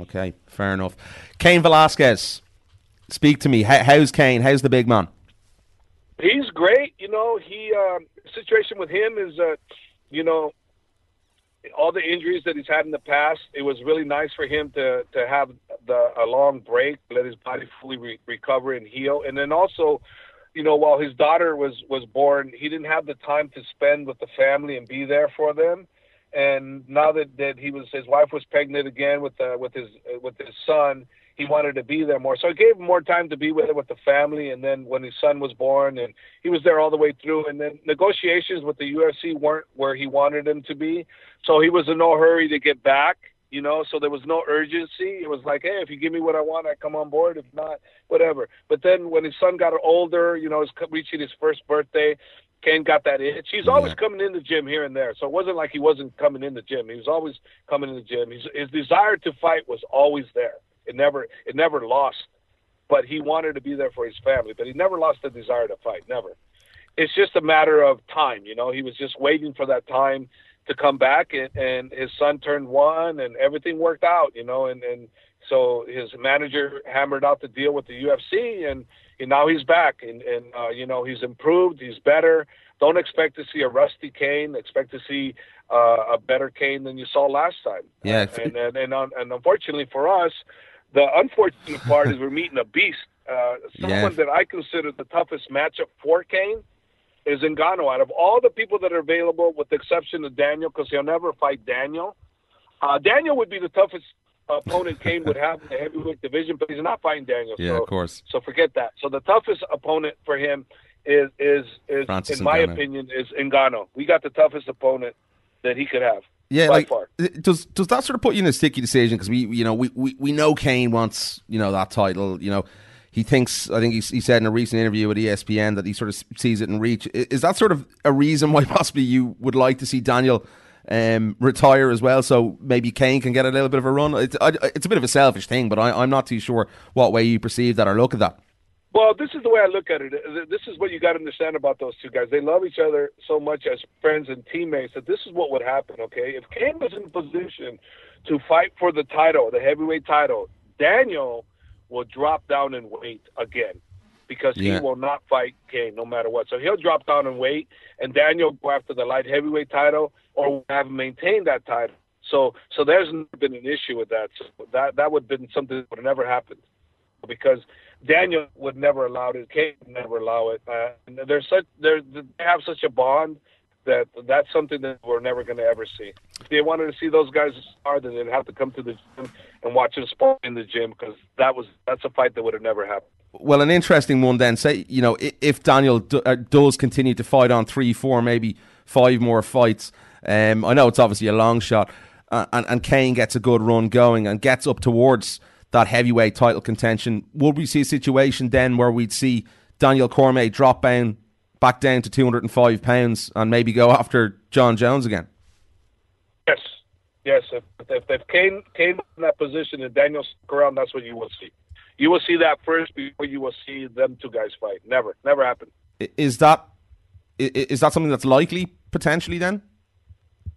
A: Okay, fair enough. Cain Velasquez, speak to me. how's Cain? How's the big man?
D: He's great. You know, he um, situation with him is, uh, you know, all the injuries that he's had in the past, it was really nice for him to to have the a long break, let his body fully re- recover and heal, and then also, you know, while his daughter was was born, he didn't have the time to spend with the family and be there for them. And now that, that he was his wife was pregnant again with uh, with his with his son, he wanted to be there more. So it gave him more time to be with with the family. And then when his son was born, and he was there all the way through. And then negotiations with the UFC weren't where he wanted them to be. So he was in no hurry to get back. You know, so there was no urgency. It was like, hey, if you give me what I want, I come on board. If not, whatever. But then when his son got older, you know, he's reaching his first birthday, Cain got that itch. He's always
A: Yeah.
D: coming in the gym here and there, so it wasn't like he wasn't coming in the gym. He was always coming in the gym. His, his desire to fight was always there. It never it never lost, but he wanted to be there for his family. But he never lost the desire to fight. Never. It's just a matter of time, you know. He was just waiting for that time to come back, and, and his son turned one, and everything worked out, you know. And and so his manager hammered out the deal with the UFC, and, and now he's back, and and uh, you know he's improved, he's better. Don't expect to see a rusty Cain. Expect to see uh, a better Cain than you saw last time.
A: Yeah.
D: and and and, un- and unfortunately for us, the unfortunate part is we're meeting a beast. Uh, someone
A: Yeah.
D: that I consider the toughest matchup for Cain is Ngannou. Out of all the people that are available, with the exception of Daniel, because he'll never fight Daniel. Uh, Daniel would be the toughest opponent Cain would have in the heavyweight division, but he's not fighting Daniel.
A: Yeah,
D: so,
A: of course.
D: So forget that. So the toughest opponent for him is is is
A: Francis
D: in my
A: Ngannou.
D: opinion is Ngannou. We got the toughest opponent that he could have.
A: Yeah, like
D: far.
A: does does that sort of put you in a sticky decision? Because we, you know, we, we, we know Cain wants you know that title. You know, he thinks. I think he, he said in a recent interview with ESPN that he sort of sees it in reach. Is that sort of a reason why possibly you would like to see Daniel um, retire as well? So maybe Cain can get a little bit of a run. It's I, it's a bit of a selfish thing, but I, I'm not too sure what way you perceive that or look at that.
D: Well, this is the way I look at it. This is what you got to understand about those two guys. They love each other so much as friends and teammates that this is what would happen, okay? If Cain was in position to fight for the title, the heavyweight title, Daniel will drop down in weight again because
A: Yeah.
D: he will not fight Cain no matter what. So he'll drop down in weight, and Daniel will go after the light heavyweight title or have maintained that title. So, so there's never been an issue with that. So that that would have been something that would have never happened because Daniel would never allow it. Cain would never allow it. Uh, such there they have such a bond that that's something that we're never going to ever see. If they wanted to see those guys spar, then they'd have to come to the gym and watch them spar in the gym because that was that's a fight that would have never happened.
A: Well, an interesting one then. Say, you know, if Daniel uh, does continue to fight on three, four, maybe five more fights, um, I know it's obviously a long shot, uh, and, and Cain gets a good run going and gets up towards that heavyweight title contention, would we see a situation then where we'd see Daniel Cormier drop down back down to 205 pounds and maybe go after Jon Jones again?
D: Yes, yes. If if, if Cain came in that position and Daniel stuck around, that's what you will see. You will see that first before you will see them two guys fight. Never, never happened.
A: Is that is that something that's likely potentially then?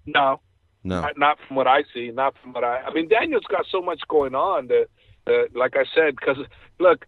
D: No,
A: No.
D: Not, not from what I see. Not from what I. I mean, Daniel's got so much going on that, that like I said, because look,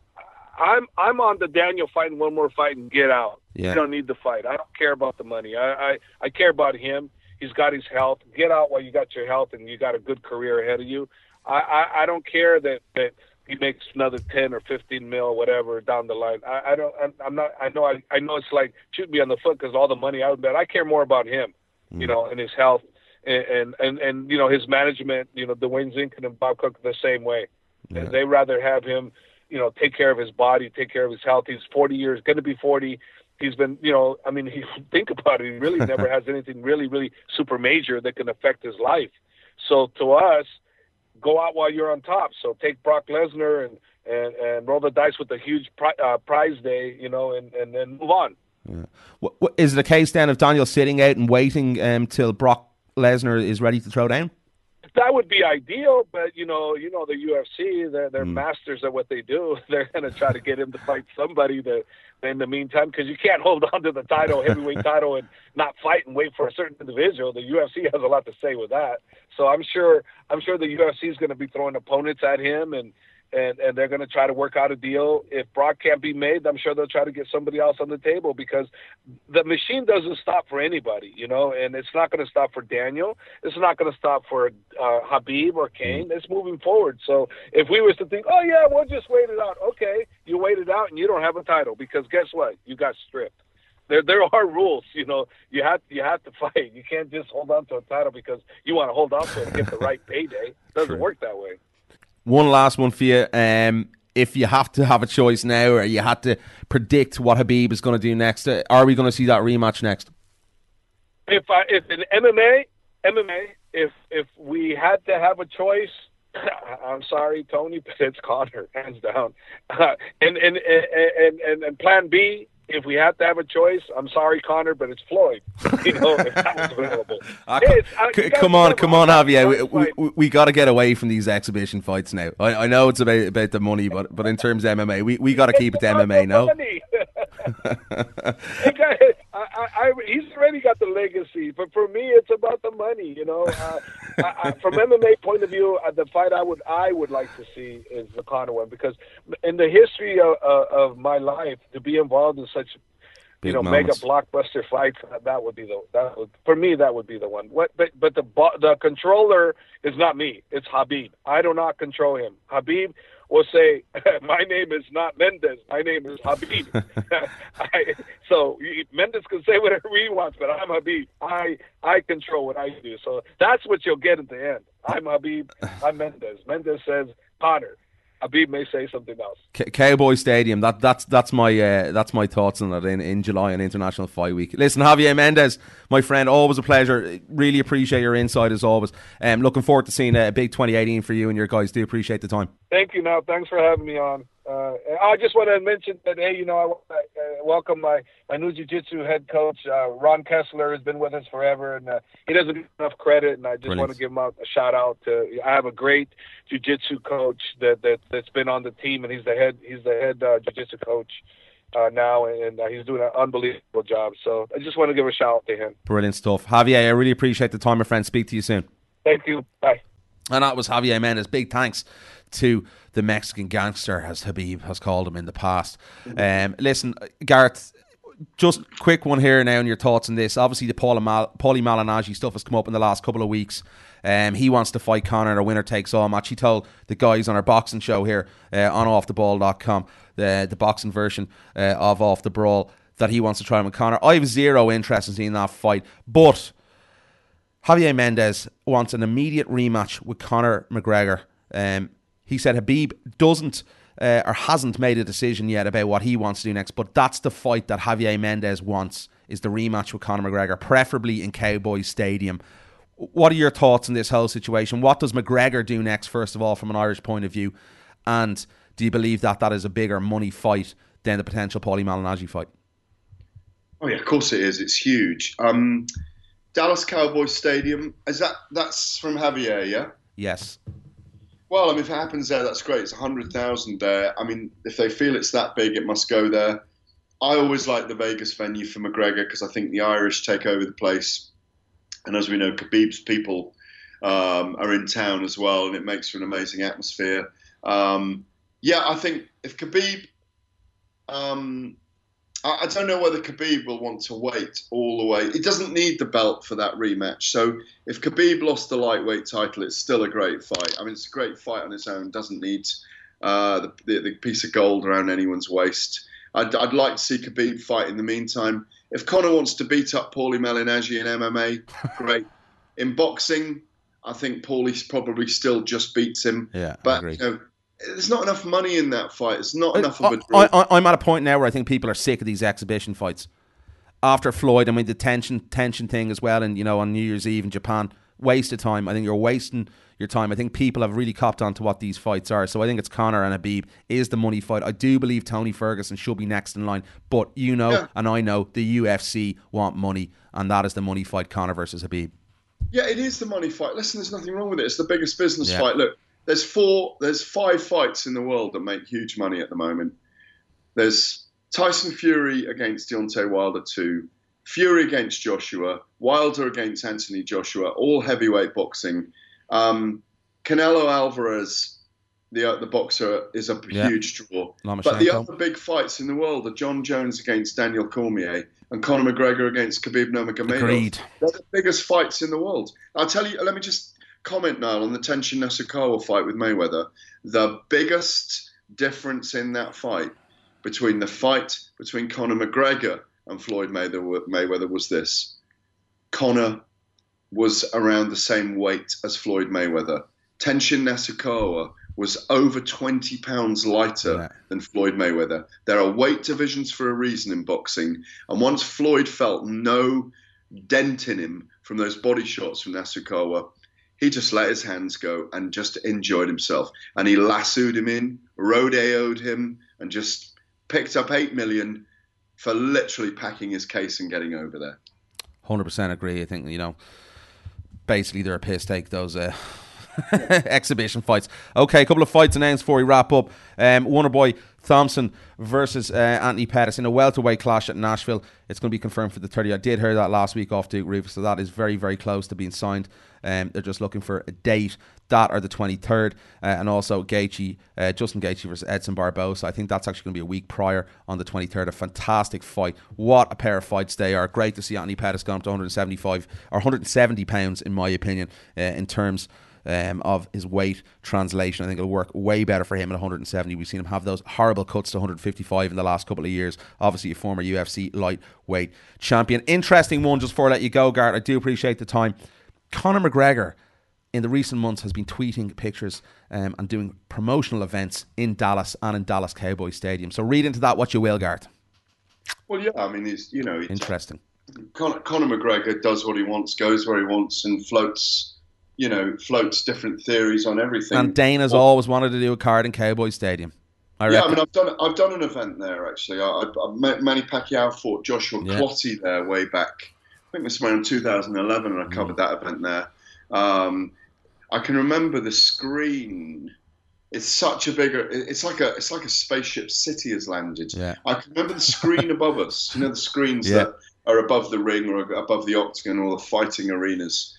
D: I'm I'm on the Daniel fighting one more fight and get out.
A: Yeah.
D: You don't need the fight. I don't care about the money. I, I I care about him. He's got his health. Get out while you got your health and you got a good career ahead of you. I I, I don't care that that he makes another ten or fifteen mil, whatever, down the line. I, I don't. I'm, I'm not. I know. I, I know it's like shoot me on the foot because all the money I would bet. I care more about him, you mm. know, and his health, and, and and and you know his management. You know, Dwayne Zinkin and Bob Cook the same way.
A: Yeah.
D: They rather have him, you know, take care of his body, take care of his health. He's 40 years, going to be 40. He's been, you know, I mean, he think about it. He really never has anything really, really super major that can affect his life. So to us, go out while you're on top. So take Brock Lesnar and and and roll the dice with a huge pri- uh, prize day, you know, and and then move on.
A: Is it a case then of Daniel sitting out and waiting um, Brock Lesnar is ready to throw down?
D: That would be ideal, but you know, you know the UFC, they're they're mm. masters at what they do. They're going to try to get him to fight somebody that in the meantime, because you can't hold on to the title, heavyweight title, and not fight and wait for a certain individual. The UFC has a lot to say with that. So I'm sure I'm sure the UFC is going to be throwing opponents at him and. And, and they're going to try to work out a deal. If Brock can't be made, I'm sure they'll try to get somebody else on the table because the machine doesn't stop for anybody, you know, and it's not going to stop for Daniel. It's not going to stop for uh, Khabib or Cain. It's moving forward. So if we was to think, oh yeah, we'll just wait it out. Okay, you wait it out and you don't have a title because guess what? You got stripped. There, there are rules. You know, you have you have to fight. You can't just hold on to a title because you want to hold on to it and get the right payday. It doesn't
A: True.
D: work that way.
A: One last one for you. Um, if you have to have a choice now, or you had to predict what Khabib is going to do next, uh, are we going to see that rematch next?
D: if I if in MMA MMA if if we had to have a choice, I'm sorry, Tony, but it's Conor hands down. Uh, and, and and and and and Plan B if we have to have a choice, I'm sorry, Conor, but it's Floyd. You know, if that available.
A: Ah, c-
D: uh,
A: c- come on, come on, Javier. We, we, we, got to get away from these exhibition fights now. I, I know it's about about the money, but but in terms of MMA, we, we got to keep it to MMA.
D: the I, I, he's already got the legacy, but for me, it's about the money. You know, uh, I, I, from MMA point of view, uh, the fight I would I would like to see is the Conor one because in the history of, uh, of my life, to be involved in such
A: Big
D: you know
A: moments.
D: mega blockbuster fights, that, would be the that would for me that would be the one. What, but but the the controller is not me. It's Khabib. I do not control him. Khabib will say, "My name is not Mendez. My name is Khabib." I, so Mendez can say whatever he wants, but I'm Khabib. I I control what I do. So that's what you'll get at the end. I'm Khabib. I'm Mendez. Mendez says Conor. Khabib may say something else.
A: C- Cowboy Stadium. That that's that's my uh, that's my thoughts on that in, in July on International Fight Week. Listen, Javier Mendez, my friend, always a pleasure. Really appreciate your insight as always. Um, looking forward to seeing a big 2018 for you and your guys. Do appreciate the time.
D: Thank you. Now, thanks for having me on. Uh, I just want to mention that hey, you know, I to uh, welcome my my new jiu-jitsu head coach, uh, Ron Kessler, has been with us forever, and uh, he doesn't get enough credit. And I just
A: Brilliant.
D: want to give him a shout out to. I have a great jiu-jitsu coach that that that's been on the team, and he's the head he's the head uh, jiu-jitsu coach uh, now, and uh, he's doing an unbelievable job. So I just want to give a shout out to him.
A: Brilliant stuff, Javier. I really appreciate the time, my friend. Speak to you soon.
D: Thank you. Bye.
A: And that was Javier Mendez. Big thanks to the Mexican gangster, as Khabib has called him in the past. Um, listen, Gareth, just quick one here now on your thoughts on this. Obviously, the Paulie, Mal- Paulie Malignaggi stuff has come up in the last couple of weeks. Um, he wants to fight Conor in a winner takes all match. He told the guys on our boxing show here uh, on offtheball.com, the, the boxing version uh, of Off the Brawl, that he wants to try him with Conor. I have zero interest in seeing that fight, but Javier Mendez wants an immediate rematch with Conor McGregor. Um, he said Khabib doesn't uh, or hasn't made a decision yet about what he wants to do next, but that's the fight that Javier Mendez wants is the rematch with Conor McGregor, preferably in Cowboys Stadium. What are your thoughts on this whole situation? What does McGregor do next, first of all, from an Irish point of view? And do you believe that that is a bigger money fight than the potential Paulie Malignaggi fight?
B: Oh yeah, of course it is. It's huge. Um, Dallas Cowboys Stadium is that? That's from Javier, yeah.
A: Yes.
B: Well, I mean, if it happens there, that's great. It's hundred thousand there. I mean, if they feel it's that big, it must go there. I always like the Vegas venue for McGregor because I think the Irish take over the place, and as we know, Khabib's people um, are in town as well, and it makes for an amazing atmosphere. Um, yeah, I think if Khabib, um, I, I don't know whether Khabib will want to wait all the way. He doesn't need the belt for that rematch. So if Khabib lost the lightweight title, it's still a great fight. I mean, it's a great fight on its own. Doesn't need uh, the, the, the piece of gold around anyone's waist. I'd, I'd like to see Khabib fight in the meantime. If Conor wants to beat up Paulie Malignaggi in MMA, great. In boxing, I think Paulie probably still just beats him.
A: Yeah,
B: but you know, there's not enough money in that fight. It's not uh, enough of a draw.
A: I, I, I'm at a point now where I think people are sick of these exhibition fights. After Floyd, I mean the Tenshin Tenshin thing as well, and you know on New Year's Eve in Japan, waste of time. I think you're wasting your time. I think people have really copped on to what these fights are. So I think it's Conor and Khabib is the money fight. I do believe Tony Ferguson should be next in line, but you know
B: Yeah.
A: and I know the UFC want money, and that is the money fight: Conor versus Khabib.
B: Yeah, it is the money fight. Listen, there's nothing wrong with it. It's the biggest business
A: Yeah.
B: fight. Look, there's four, there's five fights in the world that make huge money at the moment. There's Tyson Fury against Deontay Wilder two, Fury against Joshua, Wilder against Anthony Joshua, all heavyweight boxing. Um, Canelo Alvarez, the uh, the boxer, is a
A: Yeah.
B: huge draw.
A: Lomachenko.
B: But the other big fights in the world are Jon Jones against Daniel Cormier and Conor McGregor against Khabib Nurmagomedov.
A: Agreed.
B: They're the biggest fights in the world. I'll tell you. Let me just comment now on the Tenshin Nasukawa fight with Mayweather. The biggest difference in that fight between the fight between Conor McGregor and Floyd Mayweather, was this: Conor was around the same weight as Floyd Mayweather. Tenshin Nasukawa was over 20 pounds lighter
A: Yeah.
B: than Floyd Mayweather. There are weight divisions for a reason in boxing, and once Floyd felt no dent in him from those body shots from Nasukawa, he just let his hands go and just enjoyed himself. And he lassoed him in, rodeoed him, and just picked up eight million for literally packing his case and getting over there.
A: Hundred percent agree. I think you know, basically they're a piss take those uh, exhibition fights. Okay, a couple of fights announced before we wrap up. Um, Wonderboy Thompson versus uh, Anthony Pettis in a welterweight clash at Nashville. It's going to be confirmed for the 30. I did hear that last week off Duke Roufus, so that is very, very close to being signed. Um, they're just looking for a date. That or the 23rd, uh, and also Gaethje, uh, Justin Gaethje versus Edson Barboza. I think that's actually going to be a week prior on the 23rd. A fantastic fight. What a pair of fights they are. Great to see Anthony Pettis gone up to 175 or 170 pounds, in my opinion, uh, in terms um, of his weight translation. I think it'll work way better for him at 170. We've seen him have those horrible cuts to 155 in the last couple of years. Obviously, a former UFC lightweight champion. Interesting one just before I let you go, Gart. I do appreciate the time. Conor McGregor in the recent months has been tweeting pictures um, and doing promotional events in Dallas and in Dallas Cowboy Stadium. So read into that what you will, Gart.
B: Well, yeah, I mean, he's you know,
A: interesting.
B: Conor, Conor McGregor does what he wants, goes where he wants, and floats you know, floats different theories on everything.
A: And Dana's always wanted to do a card in Cowboy Stadium.
B: I yeah, I mean, I've done I've done an event there actually. I, I, met Manny Pacquiao fought Joshua yeah. Clottey there way back. I think this was around 2011, and I covered mm. that event there. Um, I can remember the screen. It's such a bigger. It's like a. It's like a spaceship city has landed.
A: Yeah.
B: I can remember the screen above us. You know the screens yeah. that are above the ring or above the octagon or the fighting arenas.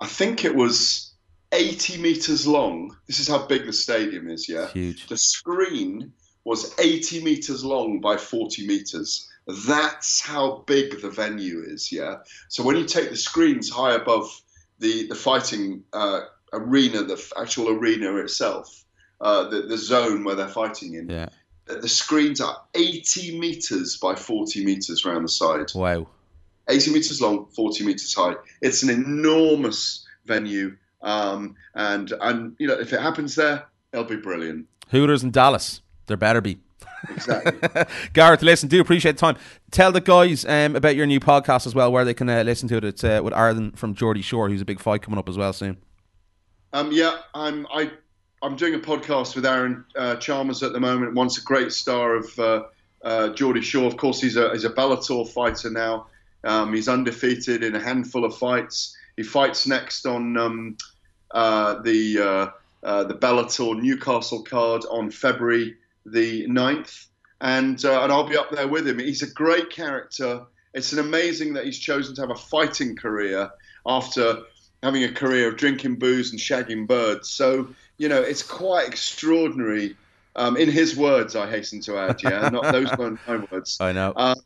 B: I think it was 80 meters long. This is how big the stadium is, yeah?
A: Huge.
B: The screen was 80 meters long by 40 meters. That's how big the venue is, yeah? So when you take the screens high above the, the fighting uh, arena, the actual arena itself, uh, the, the zone where they're fighting in,
A: yeah.
B: the, the screens are 80 meters by 40 meters around the side.
A: Wow.
B: 80 meters long, 40 meters high. It's an enormous venue, um, and and you know if it happens there, it'll be brilliant.
A: Hooters in Dallas, there better be.
B: Exactly.
A: Gareth, listen, do appreciate the time. Tell the guys um, about your new podcast as well, where they can uh, listen to it. It's uh, with Aaron from Geordie Shore, who's a big fight coming up as well soon.
B: Um, yeah, I'm I I'm doing a podcast with Aaron uh, Chalmers at the moment. Once a great star of uh, uh, Geordie Shore, of course, he's a he's a Bellator fighter now. Um, he's undefeated in a handful of fights. He fights next on um, uh, the uh, uh, the Bellator Newcastle card on February the 9th. And, uh, and I'll be up there with him. He's a great character. It's an amazing that he's chosen to have a fighting career after having a career of drinking booze and shagging birds. So, you know, it's quite extraordinary. Um, in his words, I hasten to add, yeah, not those weren't my words.
A: I know. Uh,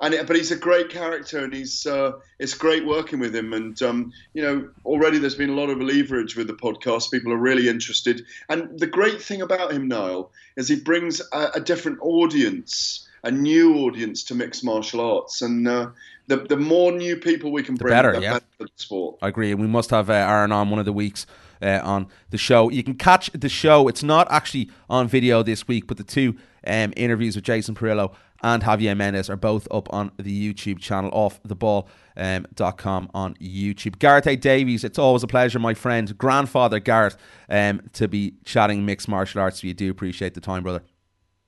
B: and but he's a great character, and he's uh, it's great working with him. And um, you know, already there's been a lot of leverage with the podcast. People are really interested, and the great thing about him, Niall, is he brings a, a different audience, a new audience to mixed martial arts, and uh, the the more new people we can bring,
A: the better,
B: the
A: yeah.
B: better for the sport.
A: I agree, and we must have uh, Aaron on one of the weeks. Uh, on the show, you can catch the show. It's not actually on video this week, but the two um, interviews with Jason Parillo and Javier Mendez are both up on the YouTube channel off the ball. Um, .com on YouTube. Gareth A. Davies, it's always a pleasure, my friend, grandfather Gareth, um, to be chatting mixed martial arts. We do appreciate the time, brother.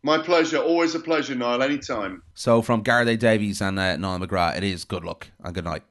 B: My pleasure. Always a pleasure, Niall. Anytime.
A: So, from Gareth A. Davies and uh, Niall McGrath, it is good luck and good night.